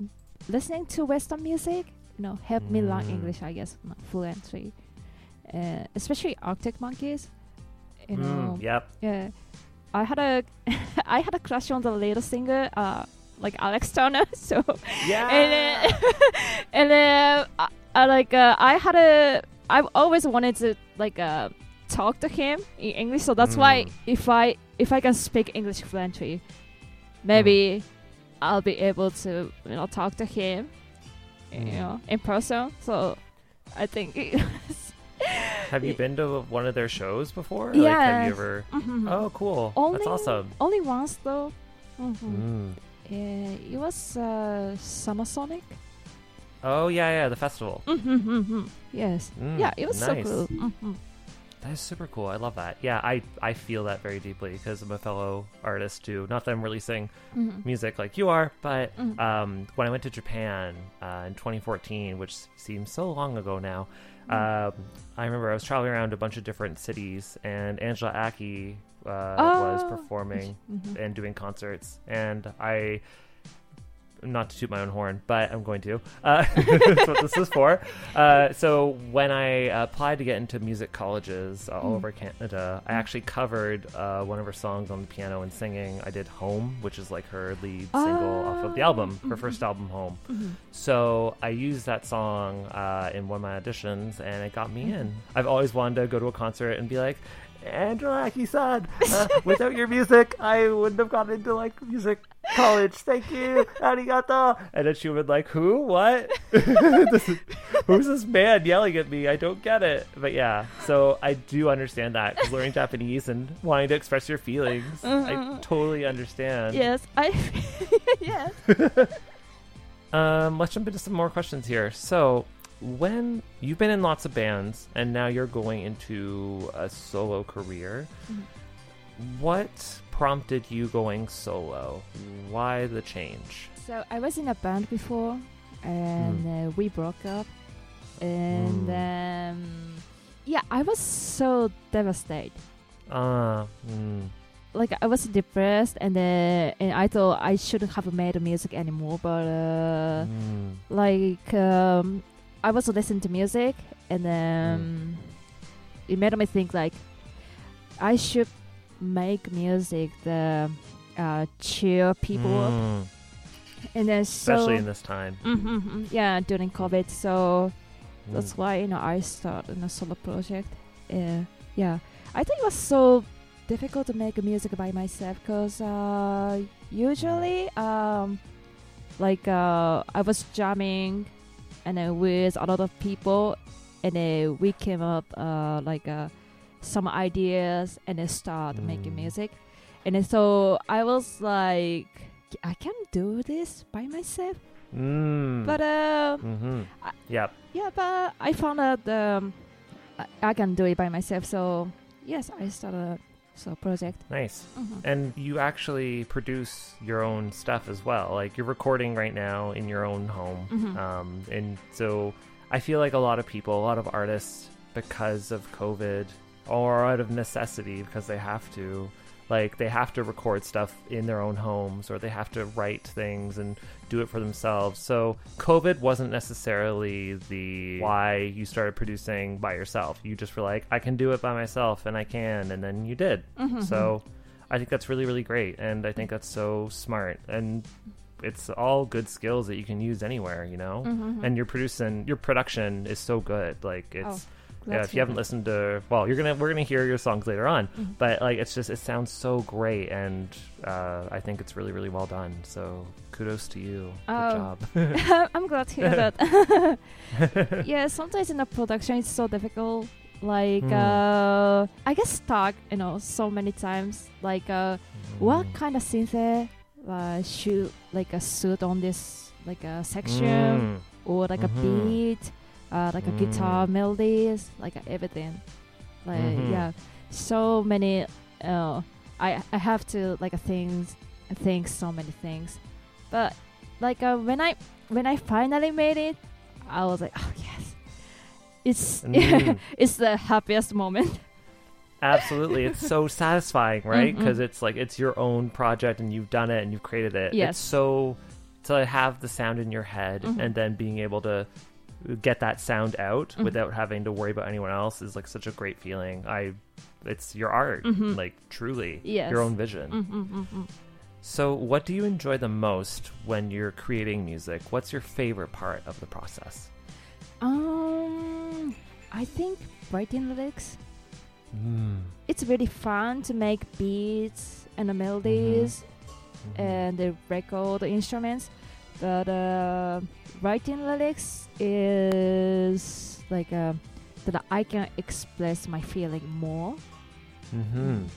H: listening to Western music, you know, helped me learn
A: Mm.
H: English. I guess fluently, uh, especially Arctic Monkeys. You
A: Mm, yep.
H: yeah. I had a (laughs) I had a crush on the lead singer, uh, like Alex Turner. (laughs) So
A: Yeah.
H: and then (laughs) and then I, I like uh, I had a I've always wanted to like uh talk to him in English. So that's why
A: Mm.
H: if I if I can speak English fluently, maybe I'll be able to you know talk to him, you
A: Mm.
H: know, in person. So I think.
A: Have you been to one of their shows before? Like, have you ever?
H: Mhm.
A: Oh, cool.
H: Only,
A: That's awesome.
H: Only once though. Mhm.
A: Mm.
H: Yeah, it was uh, Summer Sonic.
A: Oh yeah, yeah, the festival.
H: Mm-hmm, yes.
A: Mm,
H: yeah, it was so
A: nice.
H: cool. hmm
A: That is super cool. I love that. Yeah, I I feel that very deeply because I'm a fellow artist too. Not that I'm releasing
H: Mhm.
A: music like you are, but
H: Mhm.
A: um, when I went to Japan uh, in 2014, which seems so long ago now, Um, I remember I was traveling around a bunch of different cities, and Angela Aki uh, was
H: Oh.
A: performing
H: Mhm.
A: and doing concerts, and I. Not to toot my own horn, but I'm going to. Uh, (laughs) that's what this is for. Uh, so when I applied to get into music colleges all
H: Mm.
A: over Canada, I actually covered uh, one of her songs on the piano and singing. I did "Home," which is like her lead single off of the album, her first album, "Home."
H: Mhm.
A: So I used that song uh, in one of my auditions, and it got me in. I've always wanted to go to a concert and be like, Angela Aki-san, uh, without your music, I wouldn't have gotten into like music college. Thank you, arigato. And then she would like, who? What? (laughs) This is- who's this man yelling at me? I don't get it. But yeah, so I do understand that 'cause learning Japanese and wanting to express your feelings, I
H: Mhm.
A: totally understand.
H: Yes, I. (laughs) yes. (laughs)
A: Um, let's jump into some more questions here. So, when you've been in lots of bands and now you're going into a solo career,
H: Mhm.
A: what prompted you going solo? Why the change?
H: So I was in a band before, and uh, we broke up, and
A: Mm.
H: um, yeah, I was so devastated.
A: Uh, mm,
H: Like I was depressed, and uh, and I thought I shouldn't have made music anymore. But uh,
A: mm,
H: like um, I was listening to music, and um, it made me think like I should make music that uh, cheer people up,
A: mm.
H: and then so
A: Especially in this time.
H: hmm yeah during COVID. So
A: Mm.
H: that's why you know I started a solo project. Uh, yeah, I think it was so difficult to make music by myself because uh, usually um, like uh, I was jamming and then with a lot of people and then we came up uh, like uh, some ideas and then start making
A: Mm.
H: music and then so I was like I can do this by myself
A: Mm.
H: but uh,
A: hmm
H: I-
A: Yep.
H: yeah, but I found out um, I, I can do it by myself. So yes, I started so project.
A: Nice.
H: Mhm.
A: And you actually produce your own stuff as well. Like you're recording right now in your own home.
H: Mhm.
A: Um, and so I feel like a lot of people, a lot of artists, because of COVID or out of necessity, because they have to, like they have to record stuff in their own homes or they have to write things and do it for themselves. So COVID wasn't necessarily the why you started producing by yourself. You just were like, I can do it by myself and I can, and then you did.
H: Mhm.
A: So I think that's really, really great. And I think that's so smart. And it's all good skills that you can use anywhere, you know?
H: Mhm.
A: And your producing, your production is so good. Like,
H: Oh,
A: yeah, if you haven't listened to, well, you're gonna we're gonna hear your songs later on,
H: Mhm.
A: but like it's just it sounds so great, and uh, I think it's really really well done. So kudos to you. Good
H: Oh.
A: job. (laughs) (laughs)
H: I'm glad to hear that. (laughs) yeah, sometimes in the production it's so difficult. Like
A: Hmm.
H: uh, I get stuck, you know, so many times. Like uh, what
A: Mm.
H: kind of synth uh, should like a suit on this like a section
A: Mm.
H: or like
A: Mhm.
H: a beat, uh, like a guitar
A: Mm.
H: melodies, like everything. Like
A: Mhm.
H: yeah, so many. Uh, I I have to like things think so many things, but like uh, when I when I finally made it, I was like, oh yes, it's
A: Mm. (laughs)
H: it's the happiest moment.
A: Absolutely, it's so (laughs) satisfying, right? Because it's like it's your own project, and you've done it, and you've created it.
H: Yes.
A: It's so to have the sound in your head,
H: Mhm.
A: and then being able to get that sound out
H: Mhm.
A: without having to worry about anyone else is like such a great feeling. I, it's your art,
H: Mhm.
A: like truly,
H: Yes.
A: your own vision.
H: Mm, mm, mm, mm.
A: So, what do you enjoy the most when you're creating music? What's your favorite part of the process?
H: Um, I think writing lyrics.
A: Mm.
H: It's really fun to make beats and the melodies
A: Mhm.
H: and the record instruments, but uh, writing lyrics is like uh, that I can express my feeling more.
A: Mhm.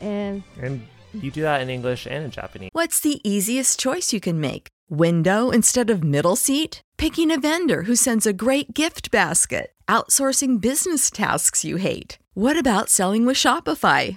H: And
A: And you do that in English and in Japanese.
I: What's the easiest choice you can make? Window instead of middle seat? Picking a vendor who sends a great gift basket? Outsourcing business tasks you hate? What about selling with Shopify?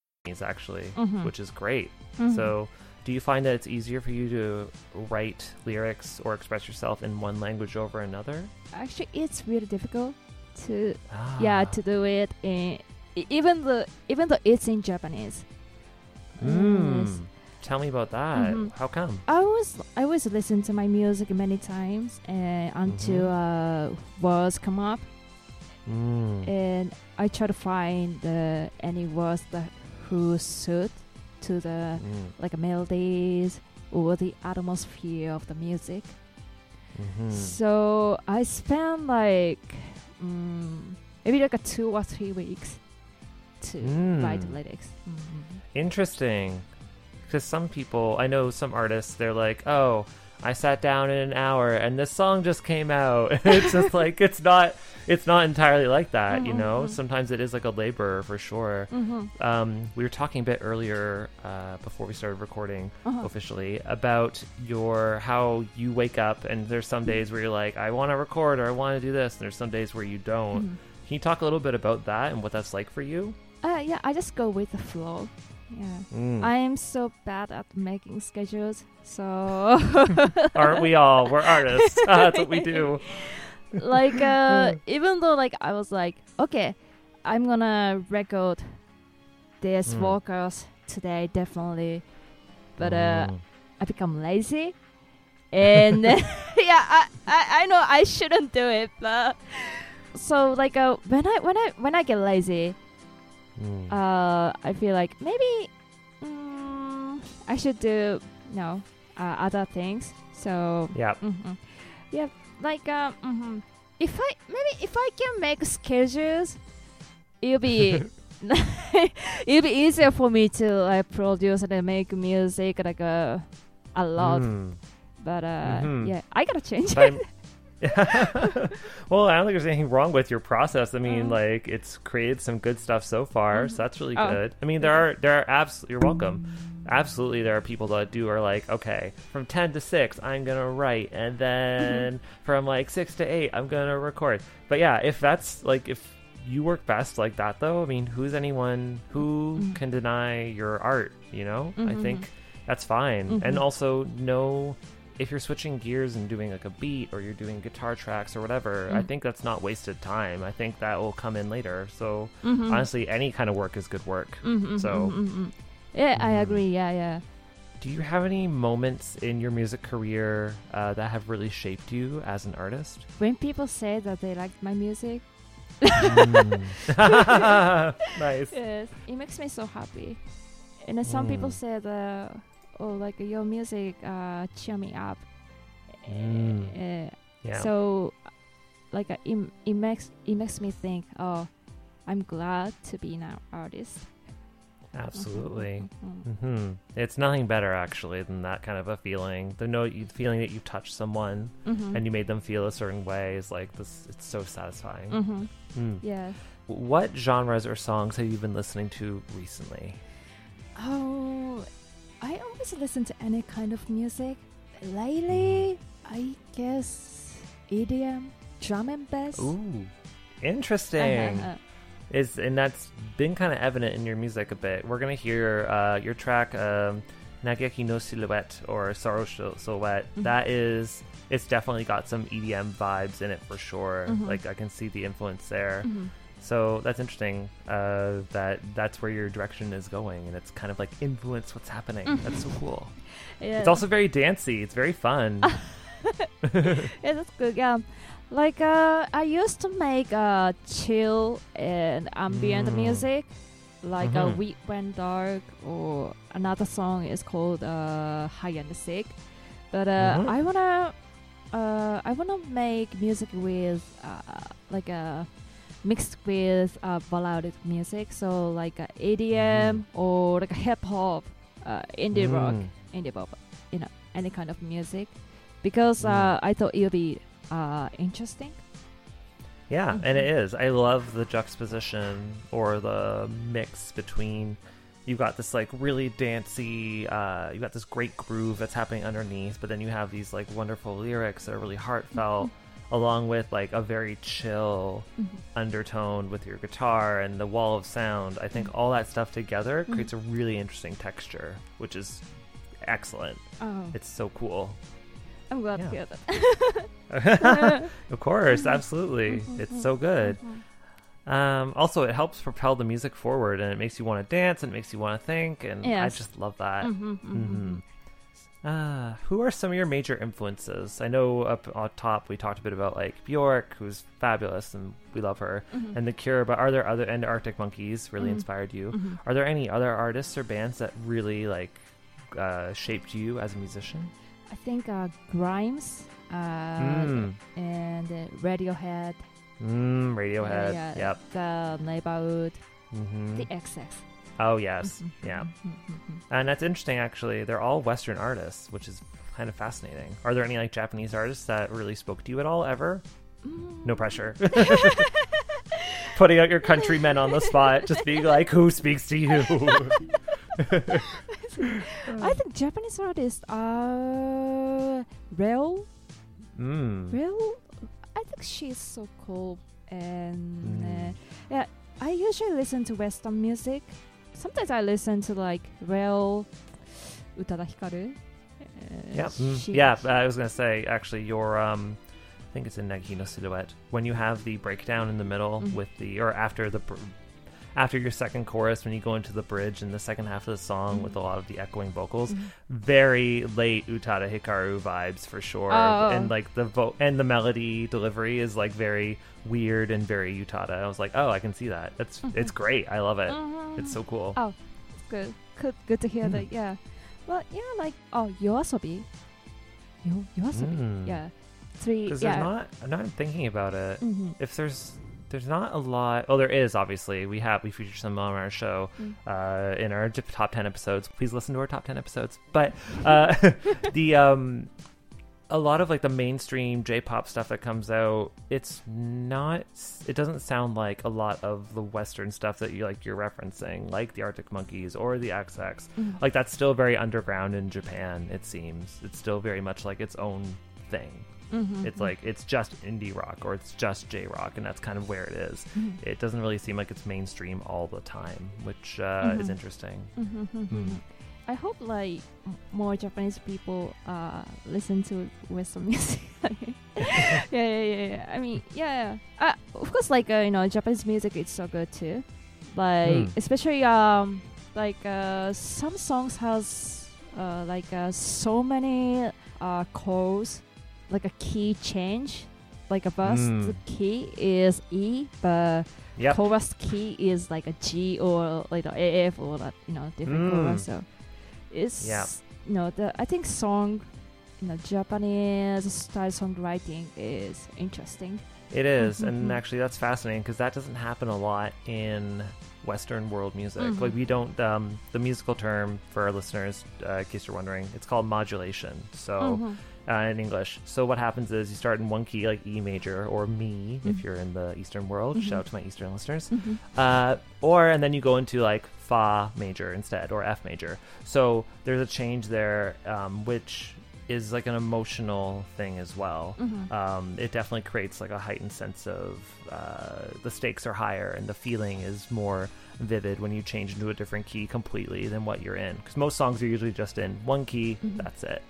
A: Actually,
H: Mhm.
A: which is great.
H: Mhm.
A: So, do you find that it's easier for you to write lyrics or express yourself in one language over another?
H: Actually, it's really difficult to yeah
A: Ah.
H: to do it in even the even though it's in Japanese.
A: Mm.
H: Yes.
A: Tell me about that.
H: Mhm.
A: How come?
H: I was I was listening to my music many times and until uh, words come up
A: Mm.
H: and I try to find the any words that who suit to the
A: Mm.
H: like melodies or the atmosphere of the music.
A: Mhm.
H: So I spent like mm, maybe like a two or three weeks to write
A: Mm.
H: lyrics. Mhm.
A: Interesting. Because some people, I know some artists, they're like, oh, I sat down in an hour and this song just came out. (laughs) it's just like, it's not. It's not entirely like that, you
H: Mhm,
A: know.
H: mhm.
A: Sometimes it is like a labor for sure.
H: Mhm.
A: Um, we were talking a bit earlier uh, before we started recording
H: Uh-huh.
A: officially about your how you wake up and there's some days where you're like, I want to record or I want to do this, and there's some days where you don't.
H: Mhm.
A: Can you talk a little bit about that and what that's like for you?
H: Uh, yeah, I just go with the flow. Yeah.
A: Mm.
H: I am so bad at making schedules, so (laughs)
A: Aren't we all? We're artists. (laughs) That's what we do. (laughs)
H: like uh even though like I was like, okay, I'm gonna record these
A: Mm.
H: vocals today definitely. But uh
A: Mm.
H: I become lazy. And yeah, I, I I know I shouldn't do it, but so like uh when I when I when I get lazy,
A: Mm.
H: uh I feel like maybe mm, I should do no uh, other things. So
A: Yep.
H: mhm. yeah, like um, mhm. if I maybe if I can make schedules, it'll be (laughs) (laughs) it'll be easier for me to like produce and make music like uh, a lot.
A: Mm.
H: But uh,
A: Mhm.
H: yeah, I gotta change
A: But
H: it. (laughs)
A: Well, I don't think there's anything wrong with your process. I mean,
H: Uh.
A: like it's created some good stuff so far, so that's really
H: Oh,
A: good. I mean, there are there are absolutely you're welcome. Absolutely, there are people that do are like, okay, from ten to six, I'm gonna write, and then from like six to eight, I'm gonna record. But yeah, if that's like if you work best like that, though, I mean, who's anyone who
H: Mhm.
A: can deny your art? You know, I
H: Mhm.
A: think that's fine, and also know if you're switching gears and doing like a beat or you're doing guitar tracks or whatever, I
H: Mm.
A: think that's not wasted time. I think that will come in later. So
H: Mhm.
A: honestly, any kind of work is good work.
H: Mhm,
A: So
H: mhm, mhm. yeah, I
A: Mhm.
H: agree. Yeah, yeah.
A: do you have any moments in your music career uh, that have really shaped you as an artist?
H: When people say that they like my music,
A: Mm. (laughs) (laughs) nice.
H: yes, it makes me so happy. And some people
A: Mm.
H: say that, oh, like your music uh, cheer me up.
A: Mm.
H: Uh,
A: Yeah.
H: So, like, uh, it, it makes it makes me think, oh, I'm glad to be an artist.
A: Absolutely.
H: Mhm.
A: hmm It's nothing better actually than that kind of a feeling. The know you feeling that you touched someone
H: Mhm.
A: and you made them feel a certain way is like this. It's so satisfying.
H: Mhm.
A: Mm.
H: Yeah.
A: What genres or songs have you been listening to recently?
H: Oh, I always listen to any kind of music. Lately, I guess EDM, drum and bass.
A: Ooh, interesting.
H: Uh-huh.
A: is and that's been kind of evident in your music a bit. We're gonna hear uh, your track um, Nageki no Silhouette or Sorrow Sil- Silhouette.
H: Mhm.
A: That is, it's definitely got some EDM vibes in it for sure.
H: Mhm.
A: Like I can see the influence there.
H: Mhm.
A: So that's interesting. Uh, that that's where your direction is going, and it's kind of like influence what's happening.
H: Mhm.
A: That's so cool. (laughs)
H: Yeah.
A: It's also very dancey. It's very fun. (laughs)
H: yeah, that's good. Yeah, like uh, I used to make uh, chill and ambient
A: Mm.
H: music, like uh,
A: Mhm.
H: "Week Went Dark" or another song is called uh, "High and Sick." But uh,
A: Mhm.
H: I wanna, uh, I wanna make music with uh, like a mixed with uh, ballad music, so like uh, EDM or like hip hop, uh, indie rock,
A: Mm.
H: indie pop, you know, any kind of music, because
A: Mm.
H: uh, I thought it would be uh, interesting.
A: Yeah, and it
H: Mhm.
A: is. I love the juxtaposition or the mix between you've got this like really dancey, uh, you got this great groove that's happening underneath, but then you have these like wonderful lyrics that are really heartfelt, along with like a very chill
H: Mhm.
A: undertone with your guitar and the wall of sound. I think mm-hmm. all that stuff together
H: Mhm.
A: creates a really interesting texture, which is excellent.
H: Oh,
A: It's so cool.
H: I'm glad
A: yeah.
H: to hear that. (laughs)
A: of course, (laughs) absolutely. Mm-hmm. It's so good. Mm-hmm. Um, also, it helps propel the music forward, and it makes you want to dance, and it makes you want to think, and I just love that. Uh, who are some of your major influences? I know up on top we talked a bit about like Bjork, who's fabulous, and we love her,
H: Mhm.
A: and The Cure. But are there other and Arctic Monkeys really
H: Mhm.
A: inspired you?
H: Mhm.
A: Are there any other artists or bands that really like uh, shaped you as a musician?
H: I think uh, Grimes uh,
A: Mm.
H: and uh, Radiohead.
A: Mm, Radiohead.
H: yeah,
A: Yep.
H: The Neighbourhood.
A: hmm
H: The XX.
A: Oh yes,
H: Mhm,
A: yeah.
H: mhm, mhm.
A: And that's interesting, actually. They're all Western artists, which is kind of fascinating. Are there any like Japanese artists that really spoke to you at all ever?
H: Mm.
A: No pressure. (laughs) (laughs) Putting out your countrymen on the spot, just being like, "Who speaks to you?" (laughs)
H: I think Japanese artists are Reol.
A: mm.
H: Reol, I think she's so cool. And
A: Mm.
H: uh, yeah, I usually listen to Western music. Sometimes I listen to like Reol, Utada Hikaru. Uh,
A: Yeah, mm.
H: she-
A: yeah. I was gonna say, actually, your um, I think it's in Nagi no Silhouette when you have the breakdown in the middle
H: Mhm.
A: with the or after the br- after your second chorus when you go into the bridge in the second half of the song
H: Mhm.
A: with a lot of the echoing vocals.
H: Mhm.
A: very late Utada Hikaru vibes for sure.
H: Oh.
A: And like the vo- and the melody delivery is like very weird and very Utada. I was like, oh, I can see that. That's
H: Mhm.
A: it's great. I love it.
H: Mhm.
A: It's so cool.
H: Oh, good, good, good to hear
A: Mm.
H: that. Yeah, well yeah, like oh, Yoasobi, Yo, Yoasobi.
A: Mm.
H: Yeah, three.
A: Because
H: Yeah.
A: there's not. I'm not thinking about it.
H: Mhm.
A: If there's there's not a lot. Oh, there is obviously. We have we feature some on our show
H: Mm.
A: uh, in our top ten episodes. Please listen to our top ten episodes. But uh, (laughs) the um, a lot of like the mainstream J-pop stuff that comes out, it's not. It doesn't sound like a lot of the Western stuff that you like. You're referencing, like the Arctic Monkeys or the XX.
H: Mhm.
A: Like that's still very underground in Japan. It seems it's still very much like its own thing.
H: Mhm,
A: It's like it's just indie rock or it's just J rock, and that's kind of where it is.
H: Mhm.
A: It doesn't really seem like it's mainstream all the time, which uh, is
H: Mhm.
A: interesting. Mm.
H: I hope like more Japanese people uh listen to Western (laughs) music. (laughs) yeah, yeah, yeah, yeah. I mean, yeah, yeah. Uh, of course, like uh, you know, Japanese music is so good too. Like
A: Hmm.
H: especially um like uh some songs has uh like uh so many uh chords, like a key change. Like a verse
A: Mm.
H: key is E, but
A: Yep.
H: chorus key is like a G or like the AF or that you know different
A: Mm.
H: chorus. So it's
A: Yeah.
H: you know the I think song, you know Japanese style songwriting is interesting.
A: It is,
H: Mhm,
A: and actually that's fascinating because that doesn't happen a lot in Western world music.
H: Mhm.
A: Like we don't. Um, the musical term for our listeners, uh, in case you're wondering, it's called modulation. So.
H: Mhm.
A: Uh, in English. So what happens is you start in one key, like E major or Mi, if
H: Mhm.
A: you're in the Eastern world.
H: Mhm.
A: Shout out to my Eastern listeners.
H: Mhm.
A: Uh, or and then you go into like Fa major instead, or F major. So there's a change there, um, which is like an emotional thing as well.
H: Mhm.
A: Um, it definitely creates like a heightened sense of uh, the stakes are higher and the feeling is more vivid when you change into a different key completely than what you're in. Because most songs are usually just in one key,
H: Mhm.
A: that's it.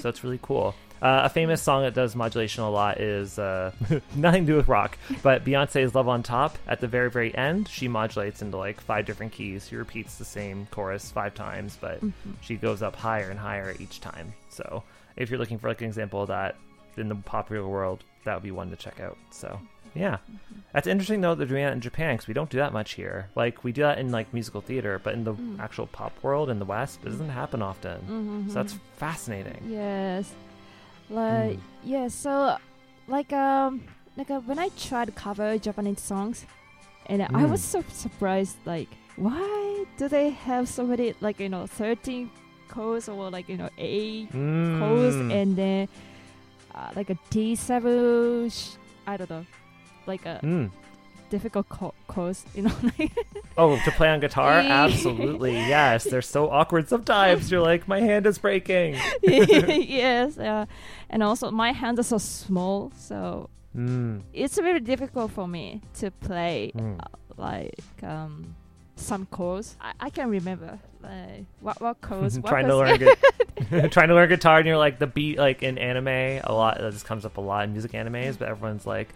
A: so it's really cool. Uh, a famous song that does modulation a lot is uh, (laughs) nothing to do with rock, but Beyonce's "Love on Top." At the very, very end, she modulates into like five different keys. She repeats the same chorus five times, but
H: Mhm.
A: she goes up higher and higher each time. So if you're looking for like an example of that in the popular world, that would be one to check out. So yeah, that's interesting though. They're doing that in Japan because we don't do that much here. Like we do that in like musical theater, but in the
H: Mm.
A: actual pop world in the West, it doesn't happen often.
H: Mhm.
A: So that's fascinating.
H: Yes. Like
A: Mm.
H: yeah, so like um like uh, when I tried to cover Japanese songs and I
A: Mm.
H: was so surprised like why do they have so many like you know 13 chords or like you know 8 chords
A: Mm.
H: and then uh, like a D7 sh- I don't know like a
A: Mm.
H: difficult co- chords you know (laughs) like
A: Oh, to play on guitar? (laughs) Absolutely. Yes. They're so awkward sometimes. You're like, my hand is breaking. (laughs)
H: yes uh, and also my hands are so small so
A: Mm.
H: it's very difficult for me to play
A: Mm.
H: uh, like um some chords. I, I can remember like what what chords. (laughs) what
A: trying to learn (laughs) gu- (laughs) trying to learn guitar and you're like the beat like in anime a lot this comes up a lot in music animes but everyone's like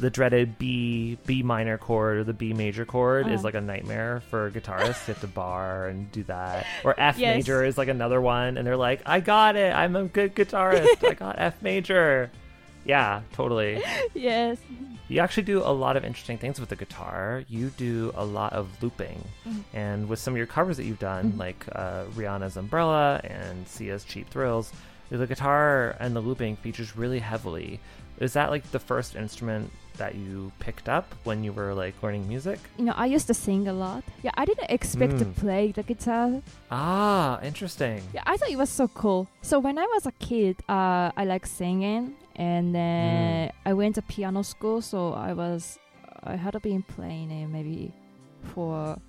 A: the dreaded B B minor chord or the B major chord is
H: Uh.
A: like a nightmare for guitarists. you have to bar and do that. Or F
H: Yes.
A: major is like another one and they're like, I got it. I'm a good guitarist. I got F major. Yeah, totally. (laughs)
H: yes.
A: You actually do a lot of interesting things with the guitar. You do a lot of looping.
H: Mhm.
A: And with some of your covers that you've done,
H: Mhm.
A: like uh, Rihanna's Umbrella and Sia's Cheap Thrills, the guitar and the looping features really heavily. Is that like the first instrument that you picked up when you were like learning music?
H: You know, I used to sing a lot. Yeah, I didn't expect to
A: Mm.
H: play the guitar.
A: Ah, interesting.
H: Yeah, I thought it was so cool. So when I was a kid, uh, I like singing, and then I went to piano school. So I was, I had been playing it maybe for a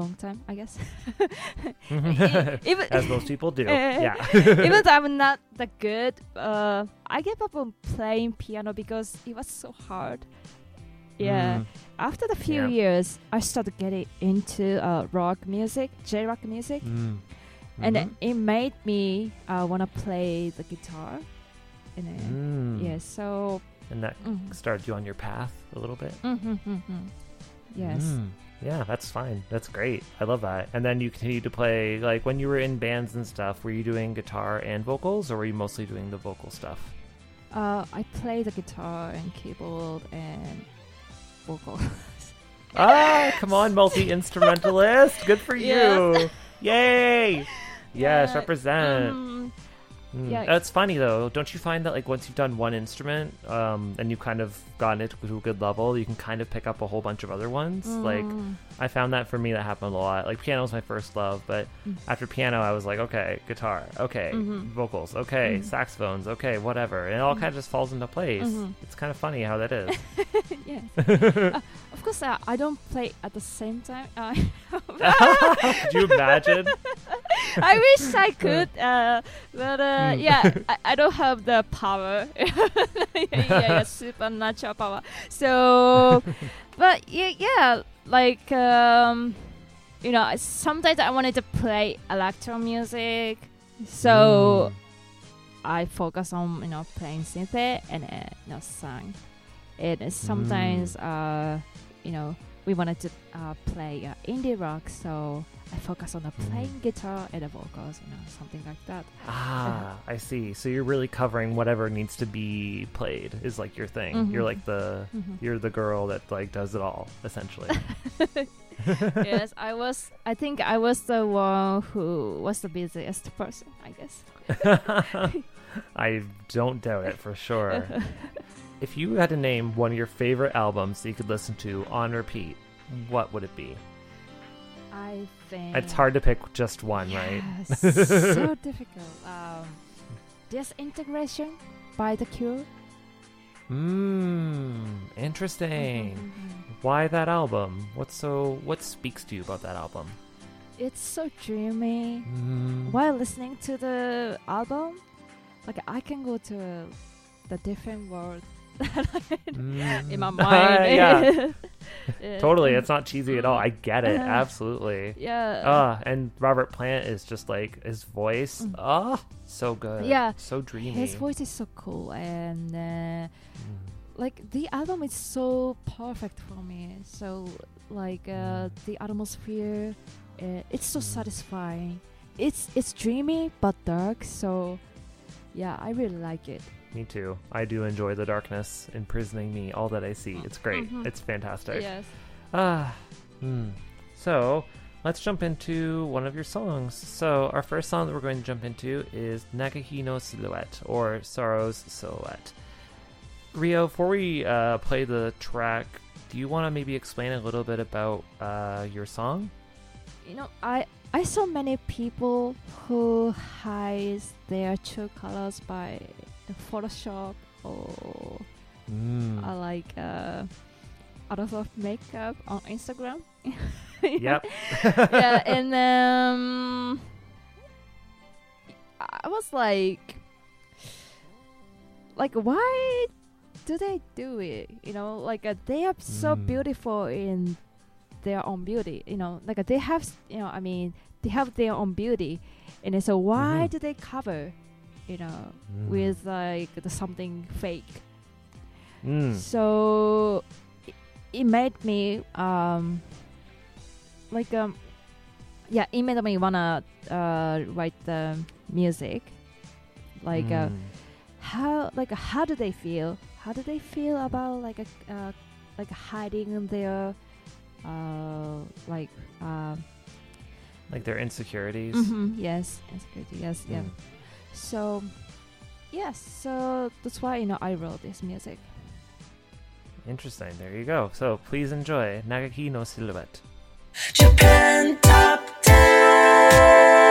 H: long time, I guess. (laughs) (laughs) Even-
A: As most people do. (laughs)
H: Eh,
A: yeah.
H: Even though I'm not that good, uh, I gave up on playing piano because it was so hard. Yeah.
A: Mm.
H: After the few
A: Yeah.
H: years, I started getting into uh, rock music, J rock music,
A: Mm.
H: and
A: Mhm.
H: it made me uh, want to play the guitar. And then,
A: Mm.
H: yeah, so.
A: And that
H: Mhm.
A: started you on your path a little bit.
H: mhm, mhm. Yes.
A: Mm. Yeah, that's fine. That's great. I love that. And then you continued to play, like when you were in bands and stuff, were you doing guitar and vocals, or were you mostly doing the vocal stuff?
H: Uh, I play the guitar and keyboard and vocal. (laughs)
A: ah, come on, multi instrumentalist. Good for (laughs) you. (laughs)
H: Yes.
A: Yay. Yes,
H: Yeah,
A: represent.
H: mm,
A: Mm.
H: yeah.
A: That's funny though. Don't you find that like once you've done one instrument, um, and you've kind of gotten it to a good level, you can kind of pick up a whole bunch of other ones. Like
H: Mm.
A: I found that for me that happened a lot. Like piano was my first love, but
H: Mm.
A: after piano I was like, okay, guitar, okay,
H: Mhm.
A: vocals, okay,
H: Mhm.
A: saxophones, okay, whatever, and it all
H: Mhm.
A: kind of just falls into place.
H: Mhm.
A: It's kind of funny how that is. (laughs)
H: yes. (laughs) uh, of course, uh, I don't play at the same time. Uh, (laughs)
A: Could you imagine?
H: I wish I could, uh, but uh,
A: Mm.
H: yeah, (laughs) I, I don't have the power. (laughs) yeah, yeah, supernatural power. So, (laughs) but yeah, yeah, like um, you know, sometimes I wanted to play electro music, so I focus on you know playing synth and uh, you know song. And sometimes uh, you know we wanted to uh, play uh, indie rock, so I focus on the playing guitar and the vocals, you know, something like that.
A: Ah, I see. So you're really covering whatever needs to be played is like your thing. You're
H: Mhm.
A: like the
H: Mhm.
A: you're the girl that like does it all essentially. (laughs) (laughs)
H: yes, I was. I think I was the one who was the busiest person. I guess. (laughs)
A: I don't doubt it for sure. If you had to name one of your favorite albums that you could listen to on repeat, what would it be?
H: I think
A: It's hard to pick just one, right? (laughs)
H: So difficult. Um, Disintegration by The Cure.
A: Mmm, interesting.
H: Mm-hmm,
A: Why that album? What's so what speaks to you about that album?
H: It's so dreamy.
A: Mm.
H: While listening to the album, like I can go to the different world
A: Mm.
H: in my (laughs) mind.
A: yeah,
H: Yeah. (laughs) (laughs)
A: totally. It's not cheesy at all. I get it.
H: Uh,
A: Absolutely.
H: Yeah.
A: Ah, and Robert Plant is just like his voice. Ah, so good.
H: Mm. Yeah.
A: so dreamy.
H: His voice is so cool, and uh,
A: Mm.
H: like the album is so perfect for me. So like uh,
A: Mm.
H: the atmosphere, uh, it's so satisfying. It's it's dreamy but dark. So yeah, I really like it.
A: Me too. I do enjoy the darkness imprisoning me. All that I see. It's great.
H: Mhm.
A: It's fantastic.
H: Yes.
A: Ah, hmm. So let's jump into one of your songs. So our first song that we're going to jump into is Nageki no Silhouette or Sorrow's Silhouette. Rio, before we uh, play the track, do you want to maybe explain a little bit about uh, your song?
H: You know, I I saw many people who hide their true colors by the Photoshop or
A: Mm.
H: uh, like uh, lot of makeup on Instagram. (laughs)
A: Yep. (laughs)
H: yeah, (laughs) and um, I was like, like, why do they do it? You know, like uh, they are so
A: Mm.
H: beautiful in their own beauty. You know, like uh, they have, you know, I mean, they have their own beauty, and so why
A: Mhm.
H: do they cover, you know,
A: Mm.
H: with like the something fake?
A: Mm.
H: So it, it made me um like um yeah, it made me wanna uh write the music. Like uh,
A: Mm.
H: how like how do they feel? How do they feel about like a uh, like hiding their uh like uh
A: like their insecurities.
H: Mm -hmm, yes insecurity yes yeah
A: Mm.
H: So yes so that's why you know I wrote this music.
A: Interesting. There you go. So please enjoy Nageki no Silhouette.
F: Japan Top 10.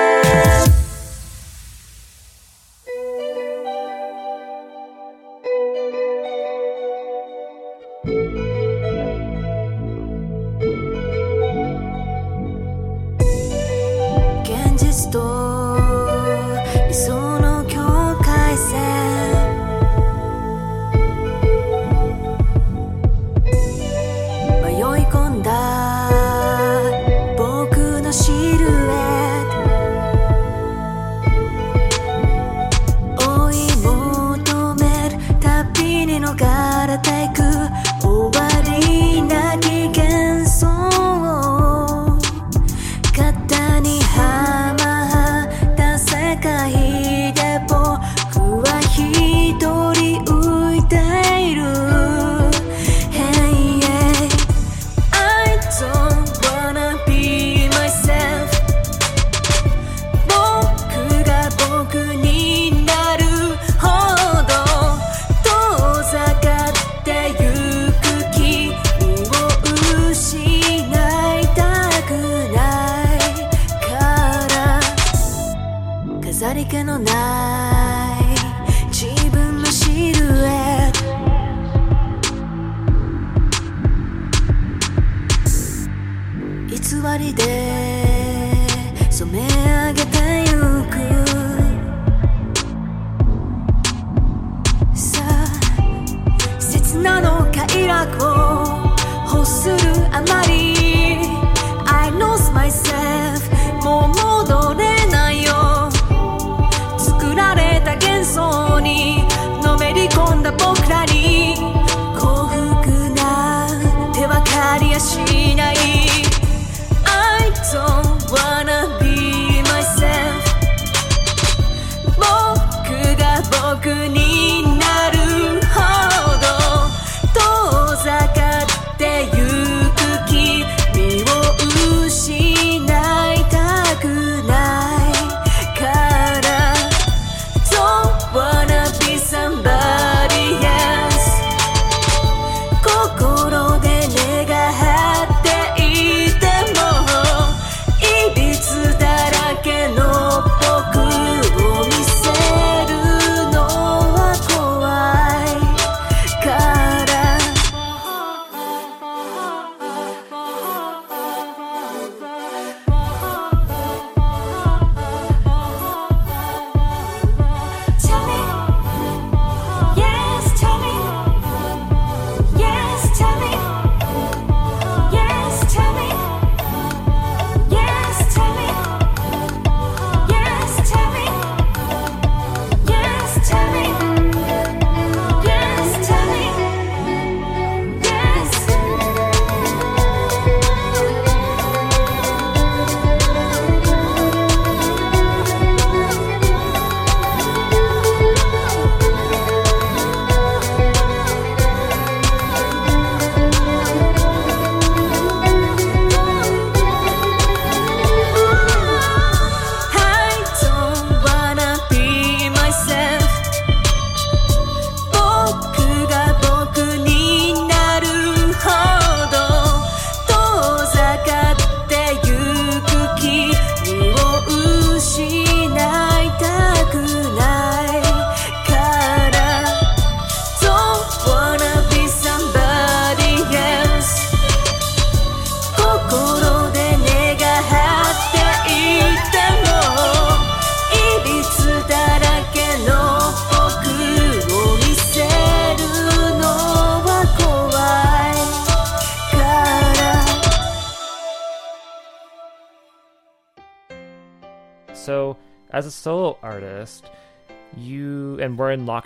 J: あ刹那の快楽を欲するあまり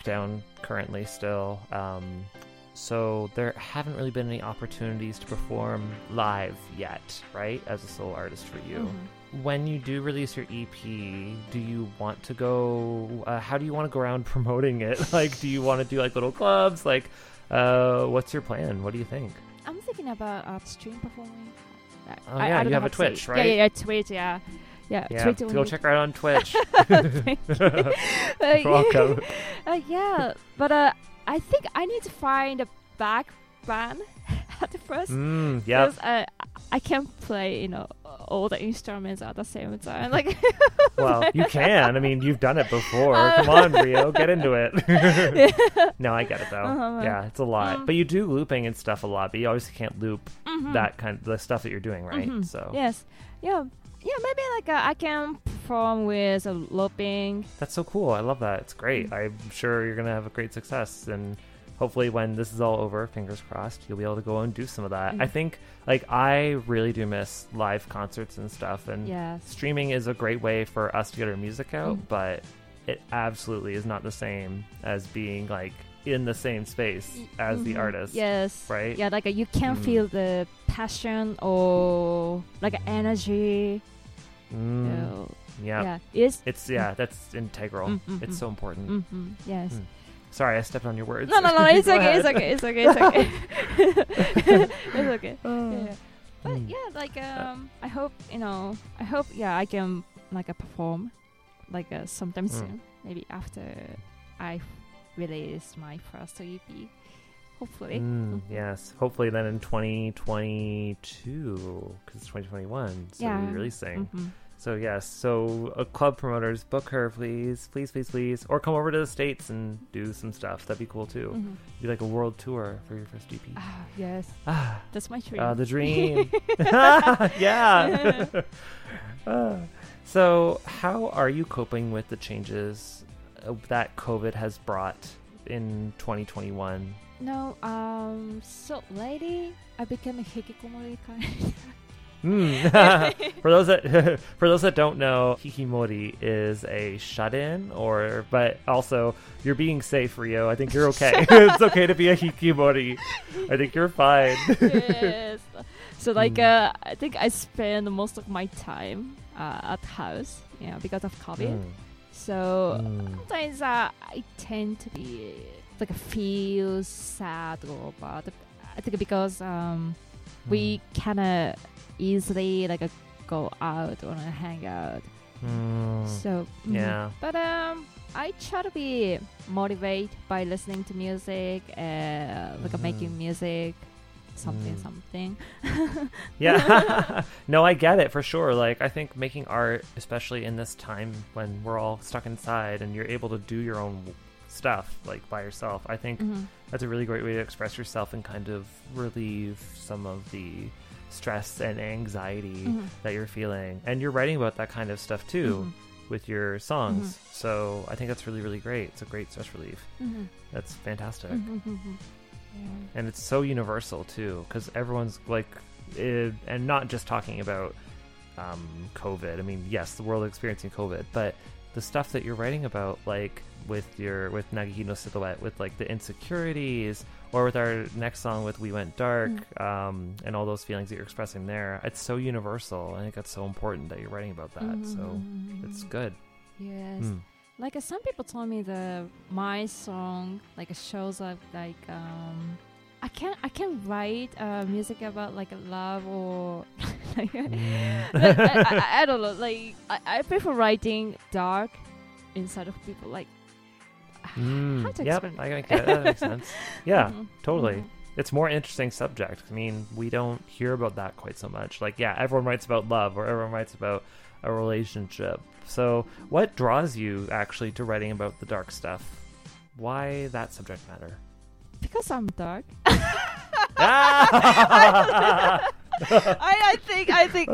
A: lockdown currently still. Um, so there haven't really been any opportunities to perform live yet, right? As a solo artist for you.
H: Mm-hmm.
A: When you do release your EP, do you want to go? Uh, how do you want to go around (laughs) promoting it? Like, do you want to do like little clubs? Like, uh, what's your plan? What do you think?
H: I'm thinking about uh, stream performing.
A: Oh,
H: I-
A: yeah,
H: I
A: you have a Twitch, right?
H: Yeah, yeah, yeah, Twitch, yeah. Yeah,
A: Yeah, go check her out on Twitch. (laughs)
H: Uh, (laughs)
A: You're (laughs) welcome.
H: uh, yeah, but uh, I think I need to find a back band at the first.
A: Mm.
H: 'cause, uh, I can't play, you know, all the instruments at the same time. Like,
A: Well, you can. I mean, you've done it before. Come on, Rio, get into it. no, I get it though.
H: Uh-huh.
A: Yeah, it's a lot.
H: Mm.
A: But you do looping and stuff a lot. But you obviously can't loop
H: Mhm.
A: that kind of the stuff that you're doing, right?
H: Mhm.
A: So
H: yes, yeah, yeah. Maybe like uh, I can perform with a looping.
A: that's so cool. I love that. It's
H: Mm.
A: great. I'm sure you're gonna have a great success and. Hopefully, when this is all over, fingers crossed, you'll be able to go and do some of that. I
H: Mhm.
A: think, like, I really do miss live concerts and stuff, and
H: Yes.
A: streaming is a great way for us to get our music out,
H: Mm.
A: but it absolutely is not the same as being like in the same space as the
H: Mhm.
A: artist.
H: Yes.
A: Right?
H: Yeah, like uh, you can
A: Mm.
H: feel the passion or like energy.
A: Mm.
H: So,
A: yeah.
H: yeah, it's
A: It's yeah, that's integral.
H: Mm, mm,
A: it's
H: mm.
A: so important.
H: Mhm, Yes.
A: Mm. Sorry, I stepped on your words.
H: No, no, no, (laughs) it's
A: Go
H: okay, it's okay, it's okay, it's (laughs) okay. (laughs) it's okay.
A: Uh,
H: yeah. But
A: Mm.
H: yeah, like um, I hope you know, I hope yeah, I can like uh, perform like uh, sometime
A: Mm.
H: soon, maybe after I release my first EP, hopefully.
A: Mm, yes. Hopefully then in 2022 cuz it's 2021 so
H: Yeah.
A: releasing.
H: Mhm.
A: So yes, so uh, club promoters book her please, please, please, please, or come over to the states and do some stuff. That'd be cool too.
H: Mhm.
A: Do like a world tour for your first EP.
H: Ah, yes,
A: Ah.
H: that's my dream.
A: Uh, the dream. (laughs) (laughs) yeah. Uh, (laughs) so, how are you coping with the changes that COVID has brought in 2021?
H: No, um, so lady, I became a hikikomori kind.
A: Hmm. (laughs) (laughs) for those that (laughs) for those that don't know, hikimori is a shut-in, or but also you're being safe, Rio. I think you're okay. it's okay to be a hikimori. I think you're fine.
H: yes. So like
A: Mm.
H: uh, I think I spend most of my time uh, at house, know, because of COVID.
A: Mm.
H: So
A: Mm.
H: sometimes uh, I tend to be like feel sad or bad. I think because um, we kind of easily like uh, go out or hang out.
A: Mm.
H: So mhm.
A: Yeah.
H: but um, I try to be motivated by listening to music, uh, like uh, making music, something,
A: Mm.
H: something. (laughs)
A: Yeah. (laughs) no, I get it for sure. Like, I think making art, especially in this time when we're all stuck inside and you're able to do your own stuff, like by yourself, I think
H: Mhm.
A: that's a really great way to express yourself and kind of relieve some of the stress and anxiety
H: Mhm.
A: that you're feeling. And you're writing about that kind of stuff too
H: Mhm.
A: with your songs.
H: Mhm.
A: So I think that's really, really great. It's a great stress relief.
H: Mhm.
A: That's fantastic
H: Mhm, mhm.
A: And it's so universal too because everyone's like it, and not just talking about um, covid i mean yes the world experiencing covid but the stuff that you're writing about like with your with nagihino silhouette with like the insecurities or with our next song with we went dark um, and all those feelings that you're expressing there it's so universal i think that's so important that you're writing about that so it's good
H: Yes.
A: Mm.
H: Like uh, some people told me the my song like shows up like um I can't I can write uh, music about like love or (laughs) like. (laughs) I, I, I don't know like I, I prefer writing dark inside of people like
A: Mm,
H: how to
A: yep,
H: explain
A: I get that makes sense. (laughs) Yeah,
H: Mhm,
A: totally.
H: mhm.
A: It's more interesting subject. I mean, we don't hear about that quite so much. Like, yeah, everyone writes about love or everyone writes about a relationship. So, what draws you actually to writing about the dark stuff? Why that subject matter?
H: because I'm dark. (laughs)
A: Ah!
H: I, I think I think (laughs)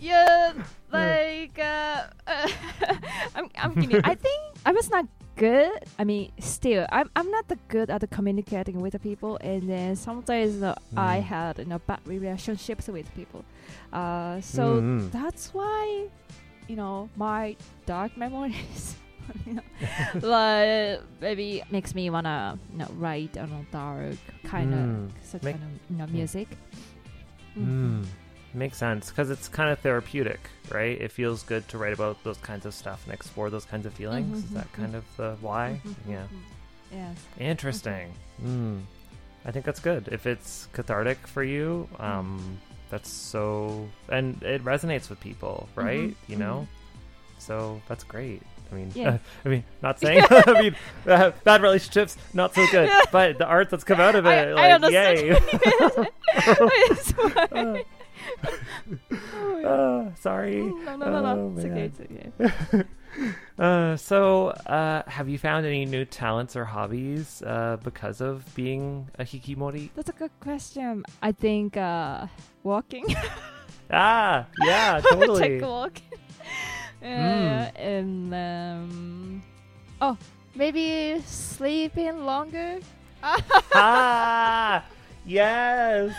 H: yeah like uh, uh (laughs) I'm I'm kidding. I think I was not good I mean, still, I'm I'm not that good at communicating with the people, and then sometimes uh, I
A: Mm.
H: had you know bad relationships with people. Uh, so
A: Mhm.
H: that's why, you know, my dark memories. you (laughs) know, like maybe makes me wanna you know write on a dark kind
A: Mm.
H: of such
A: Make-
H: kind of you know music.
A: Mm. Makes sense because it's kind of therapeutic, right? It feels good to write about those kinds of stuff and explore those kinds of feelings. Is
H: Mhm,
A: that
H: mhm,
A: kind of the why?
H: Mhm,
A: Yeah.
H: mhm. Yes.
A: Interesting. Mm. I think that's good. If it's cathartic for you, um, that's so, and it resonates with people, right? You know, so that's great. I mean,
H: Yeah. (laughs)
A: I mean, not (laughs) saying. (laughs) I mean, uh, bad relationships, not so good. But the art that's come out of it,
H: I,
A: like,
H: I
A: yay!
H: Oh.
A: Uh, sorry.
H: no, no, no, no.
A: Oh,
H: it's okay. It's okay. (laughs)
A: Uh, so, uh, have you found any new talents or hobbies uh, because of being a hikimori?
H: That's a good question. I think uh, walking. (laughs)
A: Ah, yeah, (laughs) totally.
H: Take a walk. Uh, and um, oh, maybe sleeping longer.
A: ah, yes.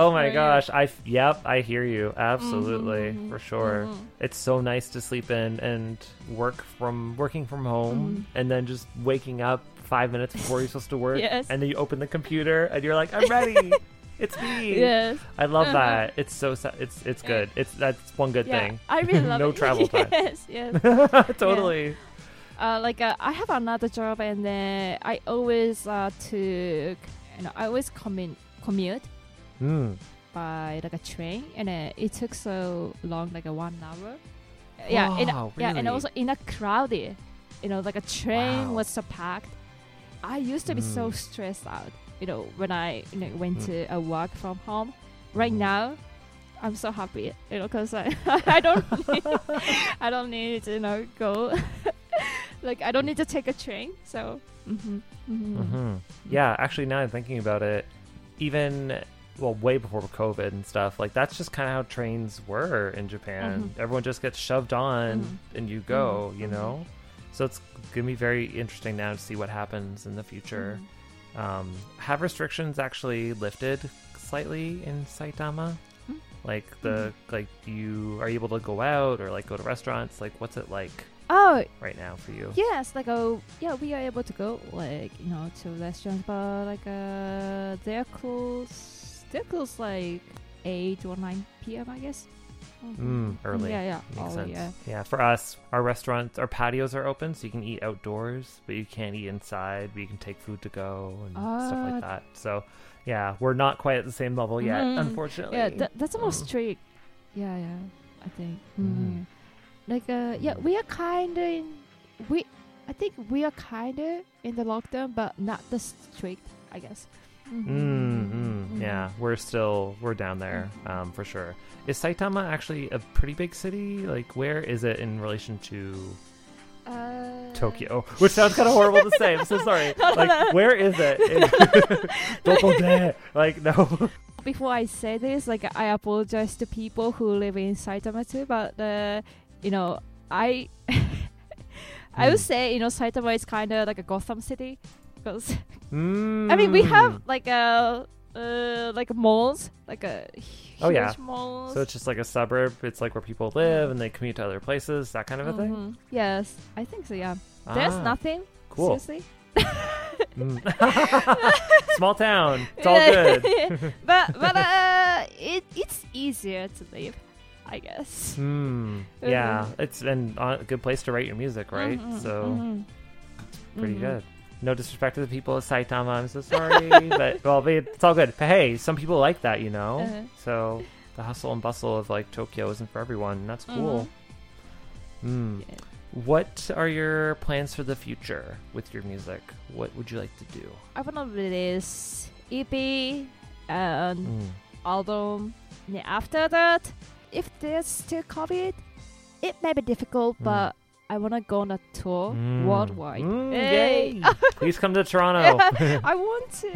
A: Oh my
H: yeah.
A: gosh, I f- yep, I hear you absolutely
H: Mhm,
A: for sure.
H: mhm.
A: It's so nice to sleep in and work from working from home,
H: Mm-hmm.
A: and then just waking up five minutes before you're supposed to work, (laughs)
H: Yes.
A: and then you open the computer and you're like, I'm ready. (laughs) it's me.
H: Yes.
A: I love
H: Uh-huh.
A: that. It's so it's it's good. It's that's one good
H: yeah,
A: thing.
H: I really love (laughs)
A: no
H: it.
A: travel time.
H: yes, yes.
A: totally.
H: uh, like uh, I have another job, and then I always uh, took, you know, I always commute commute
A: Mm.
H: by like a train, and uh, it took so long, like a one hour. Yeah, in a-
A: Wow,
H: yeah, and also in a crowded, you know, like a train
A: Wow.
H: was so packed. I used to be so
A: Mm.
H: stressed out, you know, when I you know went
A: Mm.
H: to a work from home. Right
A: Mm.
H: now, I'm so happy, you know, because I (laughs) I don't (laughs) need, I don't need to you know go (laughs) like I don't need to take a train. So. hmm hmm
A: hmm Yeah, actually, now I'm thinking about it, even well, way before COVID and stuff, like that's just kind of how trains were in Japan.
H: Mhm.
A: Everyone just gets shoved on
H: Mhm.
A: and you go,
H: Mhm.
A: you know. So it's gonna be very interesting now to see what happens in the future.
H: Mm-hmm.
A: Um, have restrictions actually lifted slightly in Saitama?
H: Mm.
A: Like the like you are you able to go out or like go to restaurants? Like what's it like
H: Oh,
A: right now for you?
H: Yes, like oh yeah, we are able to go like you know to restaurants, but like uh they're close. They're like eight or nine p.m. I guess.
A: Mm, early.
H: Yeah, yeah,
A: Makes
H: early,
A: sense.
H: yeah.
A: for us, our restaurants, our patios are open, so you can eat outdoors, but you can't eat inside. But you can take food to go and stuff
H: Ah.
A: like that. So, yeah, we're not quite at the same level yet,
H: Mhm.
A: unfortunately.
H: Yeah, that, that's more
A: Mm.
H: strict. Yeah, yeah, I think. Mm. Like uh, yeah, we are kind of in we. I think we are kind of in the lockdown, but not the strict. I guess.
A: Mm,
H: Mhm.
A: mm, yeah, we're still we're down there um, for sure. Is Saitama actually a pretty big city? Like, where is it in relation to
H: Uh,
A: Tokyo? (laughs) Which sounds kind of horrible to say. I'm so sorry. (laughs) Like, where is it? (laughs) Like, no.
H: before I say this, like I apologize to people who live in Saitama too, but uh, you know, I I would
A: Hmm.
H: say you know Saitama is kind of like a Gotham City because
A: Mm.
H: I mean we have like a uh, like malls, like a huge
A: Oh yeah.
H: malls.
A: So it's just like a suburb. It's like where people live and they commute to other places, that kind of a thing.
H: Mhm. Yes, I think so. Yeah, there's
A: Ah,
H: nothing.
A: cool.
H: Seriously.
A: Mm. (laughs) Small town. It's all good. (laughs)
H: but but uh, it it's easier to live, I guess.
A: Hmm. Yeah, it's and uh, a good place to write your music, right?
H: Mhm,
A: so
H: mhm.
A: pretty
H: Mhm.
A: good. No disrespect to the people of Saitama. I'm so sorry, (laughs) but well, it's all good. But hey, some people like that, you know.
H: Uh-huh.
A: So the hustle and bustle of like Tokyo isn't for everyone. and That's cool. Hmm. What are your plans for the future with your music? What would you like to do?
H: I wanna release EP and
A: Mm.
H: album. And after that, if there's still COVID, it may be difficult,
A: Mm.
H: but I wanna go on a tour
A: Mm.
H: worldwide.
A: Mm,
H: Hey!
A: yay! (laughs) Please come to Toronto.
H: Yeah, (laughs) I want to.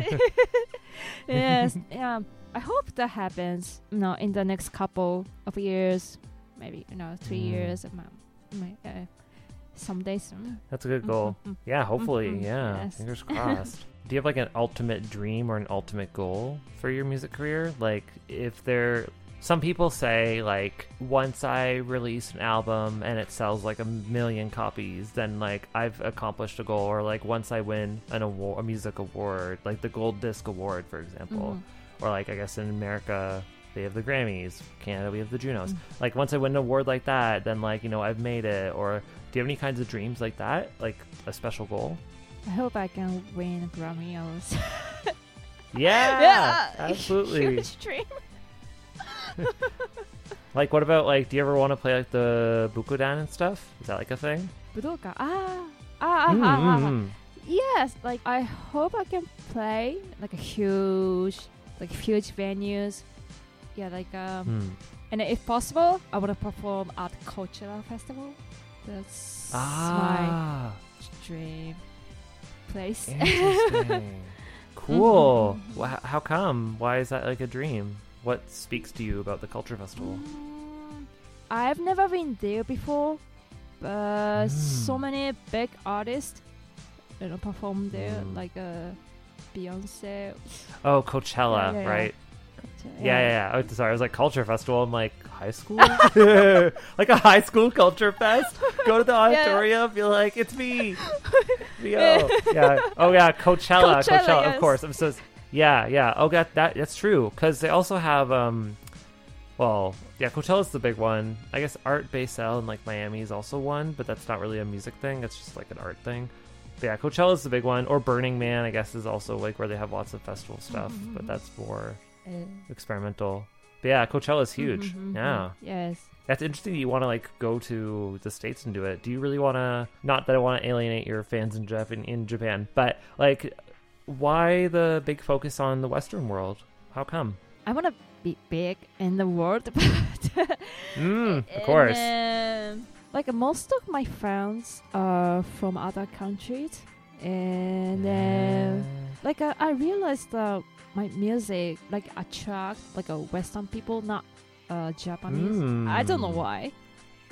H: (laughs) yes, yeah. I hope that happens. You know, in the next couple of years, maybe you know, three
A: Mm.
H: years. um, um, uh, someday soon.
A: That's a good goal.
H: Mhm.
A: Yeah, hopefully.
H: Mhm.
A: Yeah,
H: Yes.
A: fingers crossed. Do you have like an ultimate dream or an ultimate goal for your music career? Like, if there, some people say like, once I release an album and it sells like a million copies, then like I've accomplished a goal. Or like once I win an award, a music award, like the Gold Disc Award, for example, or like I guess in America. They have the Grammys. Canada, we have the Junos.
H: Mm.
A: Like once I win an award like that, then like you know I've made it. Or do you have any kinds of dreams like that? Like a special goal?
H: I hope I can win Grammy. (laughs)
A: Yeah,
H: Yeah,
A: absolutely.
H: Huge dream. (laughs)
A: Like, what about like? Do you ever want to play like the bukodan and stuff? Is that like a thing?
H: Budokan. Ah, ah, ah,
A: Mm,
H: ah, ah,
A: mm,
H: ah.
A: mm.
H: Yes, like I hope I can play like a huge, like huge venues. Yeah, like um,
A: Hmm.
H: and if possible, I want to perform at Coachella Festival. That's
A: Ah,
H: my dream place. (laughs)
A: interesting. (laughs) cool.
H: Mhm.
A: Wha how come? Why is that like a dream? What speaks to you about the culture festival?
H: Mm, I've never been there before, but so
A: Mm.
H: many big artists, you know, perform there,
A: Mm.
H: like uh, Beyonce.
A: Oh, Coachella,
H: Yeah, yeah,
A: right?
H: Coachella,
A: Yeah, yeah, yeah. Oh, sorry, I was like culture festival. I'm like high school, (laughs) (laughs) like a high school culture fest. Go to the (laughs) auditorium, be like, "It's me, Rio." yeah. Oh yeah, Coachella,
H: Coachella,
A: Coachella. Of course. I'm so. Yeah, yeah. Oh, that that that's true. Because they also have um, well, yeah, Coachella's the big one. I guess Art Basel in like Miami is also one, but that's not really a music thing. It's just like an art thing. But yeah, Coachella's the big one. Or Burning Man, I guess, is also like where they have lots of festival stuff,
H: Mm-hmm.
A: but that's more experimental. But yeah, Coachella's huge.
H: mhm, mhm.
A: Yeah.
H: Yes.
A: That's interesting that you want to like go to the states and do it. Do you really want to? Not that I want to alienate your fans in Japan, in Japan, but like, why the big focus on the Western world? How come?
H: I want to be big in the world, (laughs) but
A: Mm, of
H: and,
A: course.
H: um, like most of my friends are from other countries, and then like I, I realized that my music like attract like a Western people, not uh, Japanese. I don't know
A: Mm.
H: why.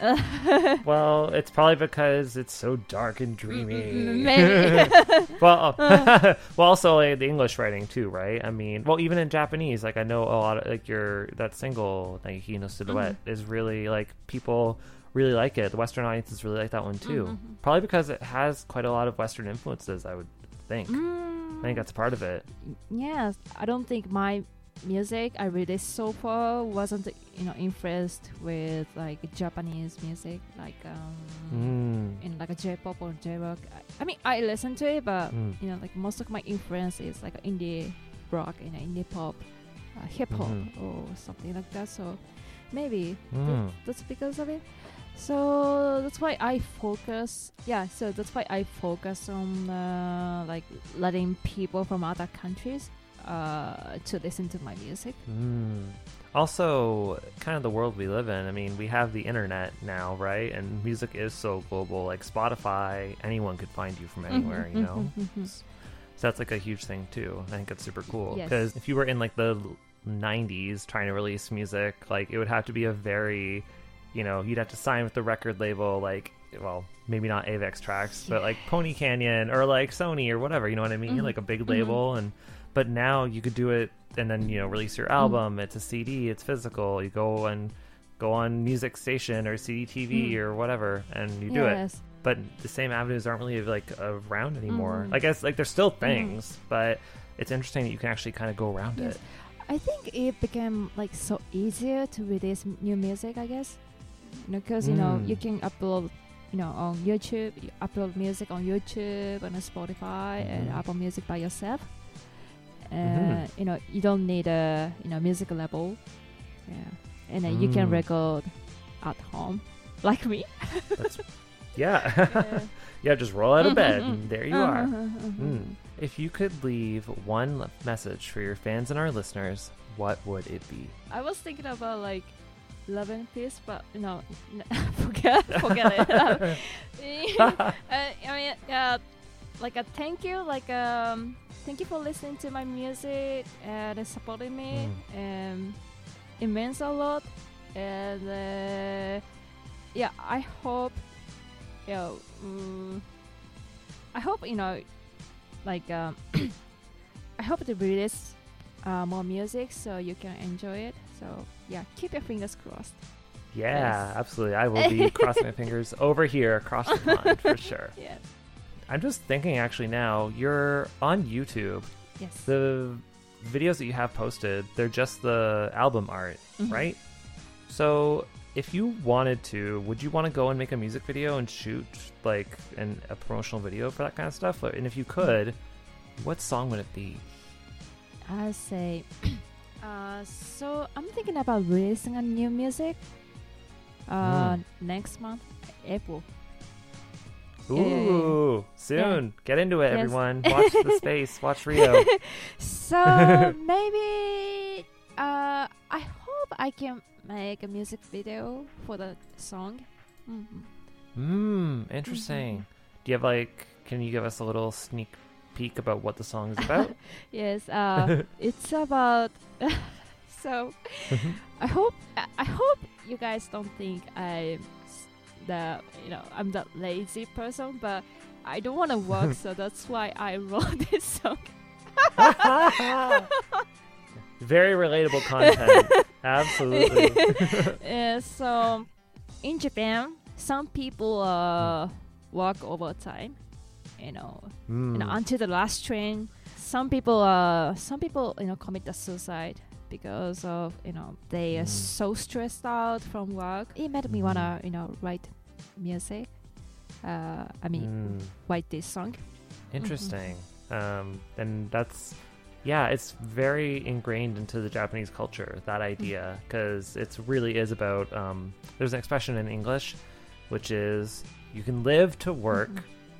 H: (laughs)
A: well, it's probably because it's so dark and dreamy.
H: maybe. (laughs)
A: well, (laughs) well, also like, the English writing too, right? I mean, well, even in Japanese, like I know a lot of like your that single Nageki no Silhouette is really like people really like it. The Western audiences really like that one too.
H: Mhm.
A: Probably because it has quite a lot of Western influences. I would think. I
H: Mm,
A: think that's part of it.
H: yes, I don't think my music I released so far wasn't you know influenced with like Japanese music like um
A: Mm.
H: in like a J-pop or J-rock. I, I mean I listen to it, but
A: Mm.
H: you know like most of my influence is like indie rock and indie pop, uh, hip hop
A: Mhm.
H: or something like that. So maybe
A: Mm.
H: that, that's because of it. So that's why I focus. Yeah, so that's why I focus on uh, like letting people from other countries uh, to listen to my music.
A: Mm. Also, kind of the world we live in. I mean, we have the internet now, right? And music is so global. Like Spotify, anyone could find you from anywhere, you know? (laughs)
H: mhm, mhm.
A: So that's like a huge thing too. I think it's super cool
H: Yes.
A: because if you were in like the 90s trying to release music, like it would have to be a very, you know, you'd have to sign with the record label, like, well, maybe not Avex Trax, but like Pony Canyon or like Sony or whatever. You know what I mean?
H: Mhm.
A: Like a big
H: Mhm.
A: label, and but now you could do it and then you know release your album. It's a CD. It's physical. You go and go on music station or CDTV
H: Mm.
A: or whatever, and you do it but the same avenues aren't really like around anymore.
H: Mhm.
A: I guess like there's still
H: Mhm.
A: things, but it's interesting that you can actually kind of go around
H: Yes.
A: it.
H: I think it became like so easier to release new music. I guess, you know, because you know
A: Mm.
H: you can upload, you know, on YouTube, you upload music on YouTube and on Spotify and
A: Mhm.
H: Apple Music by yourself. Uh,
A: Mhm.
H: You know, you don't need a you know music label. Yeah, and then you can
A: Mm.
H: record at home, (laughs) like me. (laughs)
A: Yeah,
H: Yeah. (laughs)
A: yeah. Just roll out of bed, and there you are.
H: mhm, mhm.
A: Mm. If you could leave one message for your fans and our listeners, what would it be?
H: I was thinking about like love and peace, but no, forget forget it. uh, I mean, uh, like a thank you, like um, thank you for listening to my music and supporting me. Um, it means a lot, and uh, yeah, I hope you know, mm, I hope you know, like um, (coughs) I hope to release uh, more music so you can enjoy it. So yeah, keep your fingers crossed.
A: Yeah,
H: Yes.
A: absolutely. I will be (laughs) crossing my fingers over here across the pond for (laughs) sure.
H: Yes.
A: I'm just thinking actually now, you're on YouTube.
H: Yes.
A: The videos that you have posted, they're just the album art,
H: Mhm.
A: right? So if you wanted to, would you want to go and make a music video and shoot like an, a promotional video for that kind of stuff? And if you could, what song would it be?
H: I say, (clears throat) uh, so I'm thinking about releasing a new music. Uh,
A: Mm.
H: next month, April.
A: Ooh,
H: Yeah, yeah,
A: soon. Get into it,
H: Yes.
A: everyone. Watch the (laughs) space. Watch Rio.
H: So (laughs) maybe uh, I hope I can make a music video for the song. Mhm.
A: Hmm, interesting. Do you have like? Can you give us a little sneak peek about what the song is about? (laughs)
H: Yes, uh, it's about. so I hope I I hope you guys don't think I'm the you know I'm the lazy person, but I don't want to work, (laughs) so that's why I wrote (laughs) this song. (laughs)
A: Very relatable content. Absolutely.
H: Yeah, so in Japan, some people uh, work overtime, you know, you know,
A: Mm.
H: until the last train. Some people, uh, some people, you know, commit the suicide because of you know they are
A: Mm.
H: so stressed out from work. It made me wanna you know write music. Uh, I mean,
A: Mm.
H: write this song.
A: Interesting. Um, and that's, yeah, it's very ingrained into the Japanese culture, that idea, because it really is about, um, there's an expression in English, which is you can live to work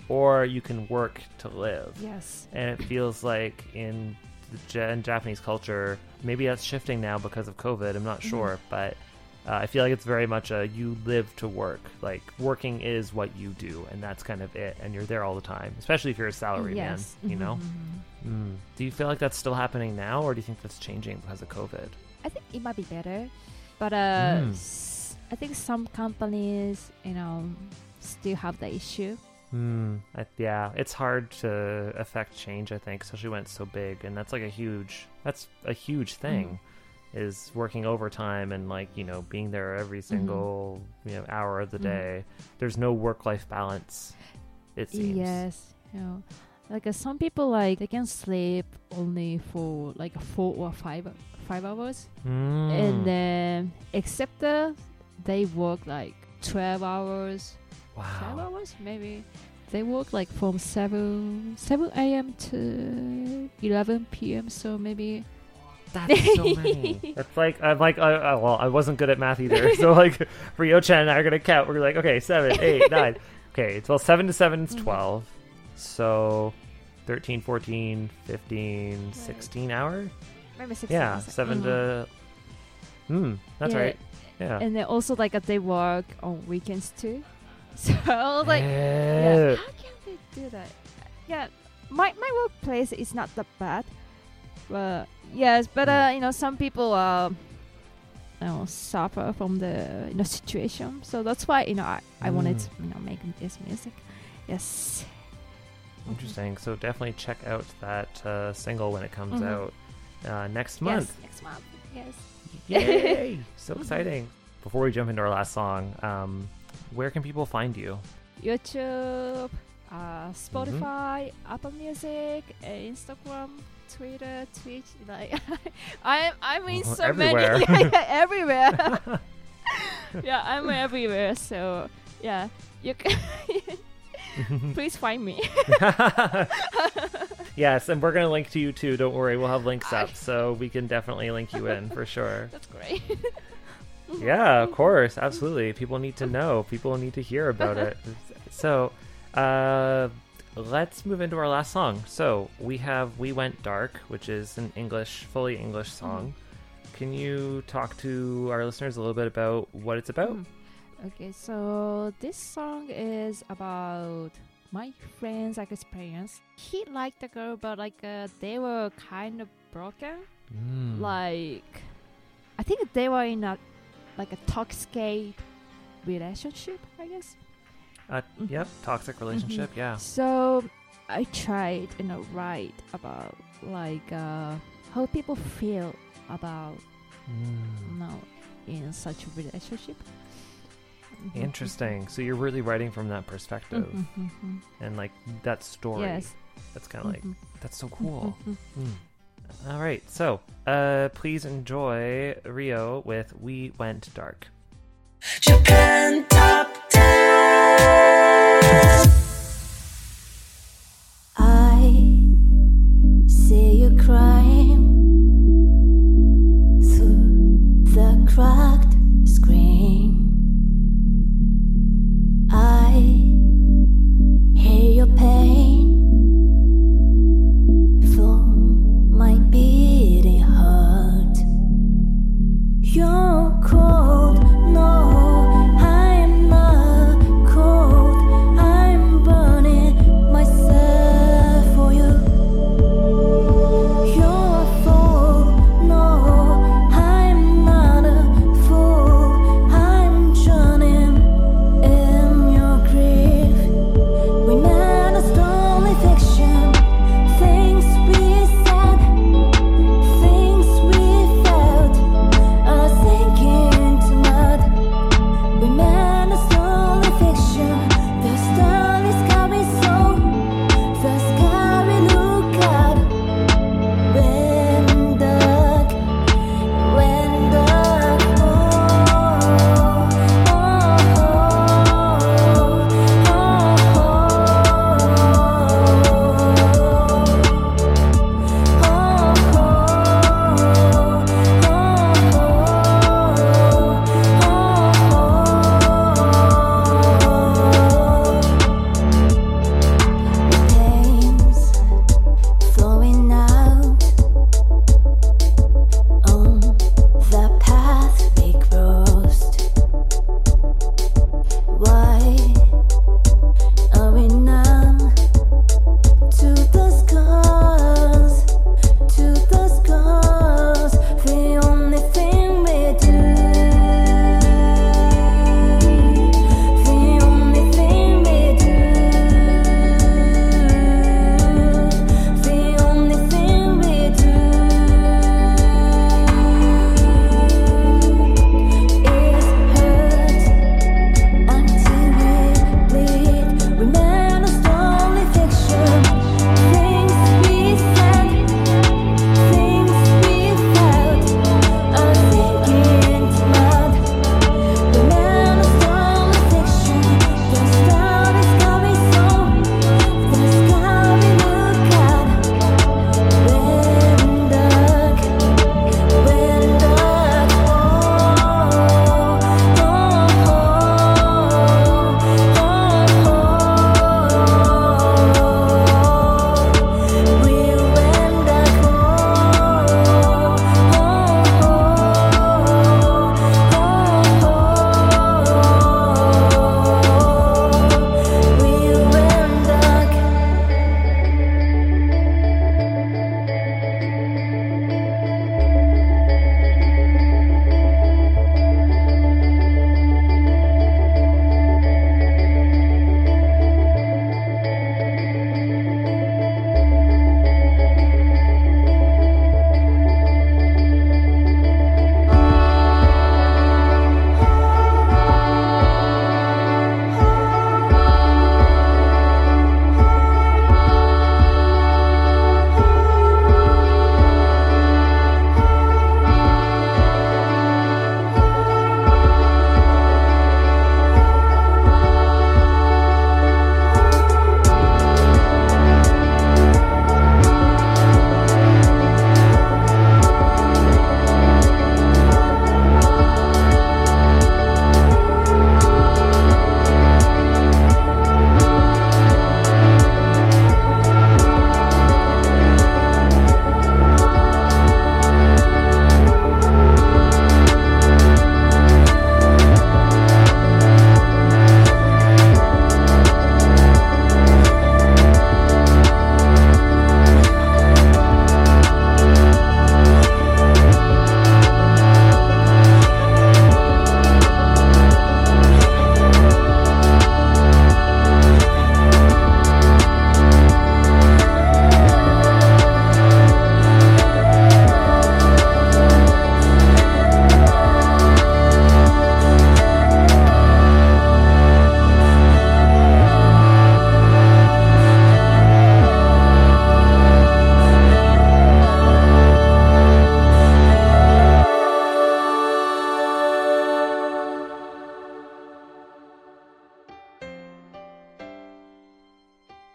A: or you can work to live.
H: Yes.
A: And it feels like in, in Japanese culture, maybe that's shifting now because of COVID, I'm not
H: Mhm.
A: sure, but uh, I feel like it's very much a you live to work. Like working is what you do, and that's kind of it. And you're there all the time, especially if you're a salary
H: Yes.
A: man. You know.
H: Mhm,
A: Mm. Do you feel like that's still happening now, or do you think that's changing because of COVID?
H: I think it might be better, but uh,
A: Mm.
H: s- I think some companies, you know, still have the issue.
A: Hmm. I, yeah, it's hard to affect change. I think, especially when it's so big, and that's like a huge. That's a huge thing. Is working overtime and like you know being there every single you know hour of the
H: Mhm.
A: day. There's no work life balance. It seems.
H: Yes, you know, like uh, some people like they can sleep only for like four or five five hours,
A: Mm.
H: and then except uh, they work like twelve hours, twelve
A: Wow.
H: hours maybe. They work like from seven seven a.m. to eleven p.m. So maybe
A: That's so many. (laughs) That's like I'm like uh, uh, well I wasn't good at math either. (laughs) so like Rio-chan and I are gonna count. We're like okay seven, (laughs) eight, nine. Okay, it's well seven to seven is
H: Mhm.
A: twelve. So 13, 14, 15, 16 hour.
H: maybe six.
A: Yeah,
H: hours.
A: 7
H: Mhm.
A: to. Hmm, that's
H: Yeah.
A: right. Yeah.
H: And then also like uh, they work on weekends too. (laughs) So I was like,
A: Yeah.
H: how can they do that? Yeah, my my workplace is not that bad, but yes, but uh, you know, some people uh, you know, suffer from the you know situation. So that's why you know I, I wanted
A: Mm.
H: to you know make this music. Yes.
A: Interesting. So definitely check out that uh, single when it comes
H: Mhm.
A: out uh, next month.
H: Yes, next month. Yes.
A: Yay! (laughs) so
H: Mhm.
A: exciting. Before we jump into our last song, um, where can people find you?
H: YouTube, uh, Spotify, Apple Music, uh, Instagram, Twitter, Twitch. Like (laughs) I'm, I'm in
A: Oh,
H: so (laughs)
A: everywhere.
H: many, yeah, yeah, everywhere. (laughs) yeah, I'm everywhere. So yeah, you can please find me.
A: yes, and we're gonna link to you too. Don't worry, we'll have links up, so we can definitely link you in for sure.
H: That's great.
A: Yeah, of course, absolutely. People need to know. People need to hear about it. (laughs) So, uh, let's move into our last song. So we have "We Went Dark," which is an English, fully English song. Can you talk to our listeners a little bit about what it's about?
H: Mm. Okay, so this song is about my friend's like experience. He liked the girl, but like uh, they were kind of broken.
A: Mm.
H: Like, I think they were in a like a toxic relationship. I guess.
A: Uh, yep, toxic relationship. Yeah.
H: So I tried you know write about like uh, how people feel about
A: Mm.
H: you know in such a relationship. Mhm.
A: Interesting. So you're really writing from that perspective
H: Mhm, mhm.
A: and like that story.
H: Yes.
A: That's kind of like that's so cool. Mm. All right. So, uh, please enjoy Rio with "We Went Dark."
F: Japan Top 10.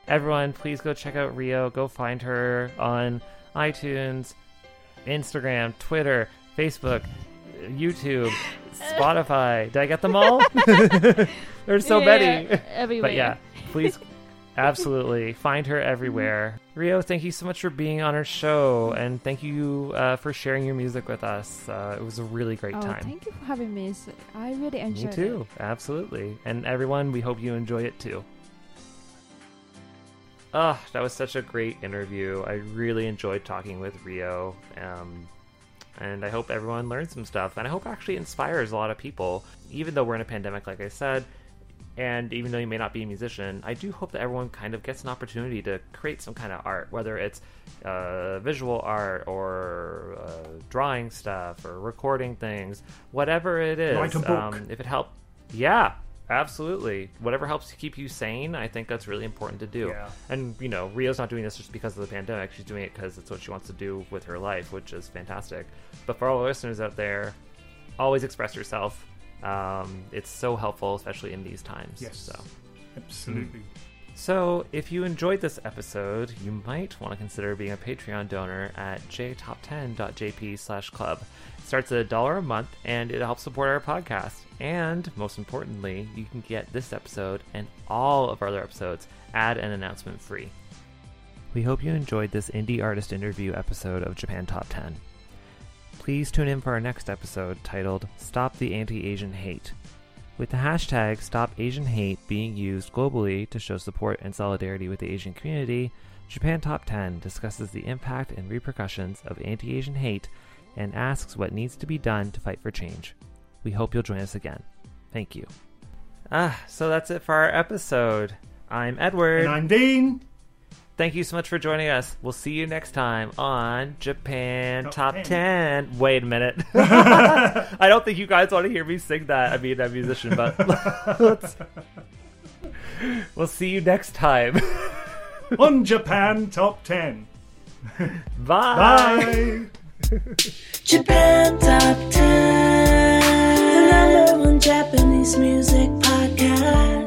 A: Everyone, please go check out Rio. Go find her on iTunes, Instagram, Twitter, Facebook, YouTube, (laughs) Spotify. Did I get them all? (laughs) (laughs) There's so
H: Yeah,
A: many.
H: everywhere.
A: But yeah, please absolutely find her everywhere. Rio, thank you so much for being on our show and thank you uh, for sharing your music with us. Uh, it was a really great
H: oh,
A: time.
H: thank you for having me. I really enjoyed it.
A: Me too. Absolutely. And everyone, we hope you enjoy it too. Ah, that was such a great interview. I really enjoyed talking with Rio. Um, and I hope everyone learned some stuff. And I hope it actually inspires a lot of people. Even though we're in a pandemic, like I said, and even though you may not be a musician, I do hope that everyone kind of gets an opportunity to create some kind of art, whether it's uh, visual art or uh, drawing stuff or recording things, whatever it is.
B: Write a book.
A: Um, if it helps, yeah, absolutely. Whatever helps to keep you sane, I think that's really important to do.
B: Yeah.
A: And you know, Rio's not doing this just because of the pandemic. She's doing it because it's what she wants to do with her life, which is fantastic. But for all the listeners out there, always express yourself. Um, it's so helpful, especially in these times.
B: Yes.
A: So.
B: Absolutely.
A: So, if you enjoyed this episode, you might want to consider being a Patreon donor at jtop10.jp slash club. It starts at a dollar a month, and it helps support our podcast. And, most importantly, you can get this episode and all of our other episodes ad and announcement free. We hope you enjoyed this indie artist interview episode of Japan Top 10. Please tune in for our next episode titled Stop the Anti Asian Hate with the hashtag Stop Asian Hate being used globally to show support and solidarity with the Asian community, Japan Top 10 discusses the impact and repercussions of anti Asian hate and asks what needs to be done to fight for change. We hope you'll join us again. Thank you. Ah, so that's it for our episode. I'm Edward.
B: And I'm Dean.
A: Thank you so much for joining us. We'll see you next time on Japan
B: Top
A: Top,
B: 10.
A: 10. Wait a minute. (laughs) (laughs) I don't think you guys want to hear me sing that. I mean, I'm a musician, but (laughs) let's... we'll see you next time.
B: On Japan Top 10.
A: Bye.
B: Bye.
C: Japan Top 10, the number one Japanese music podcast.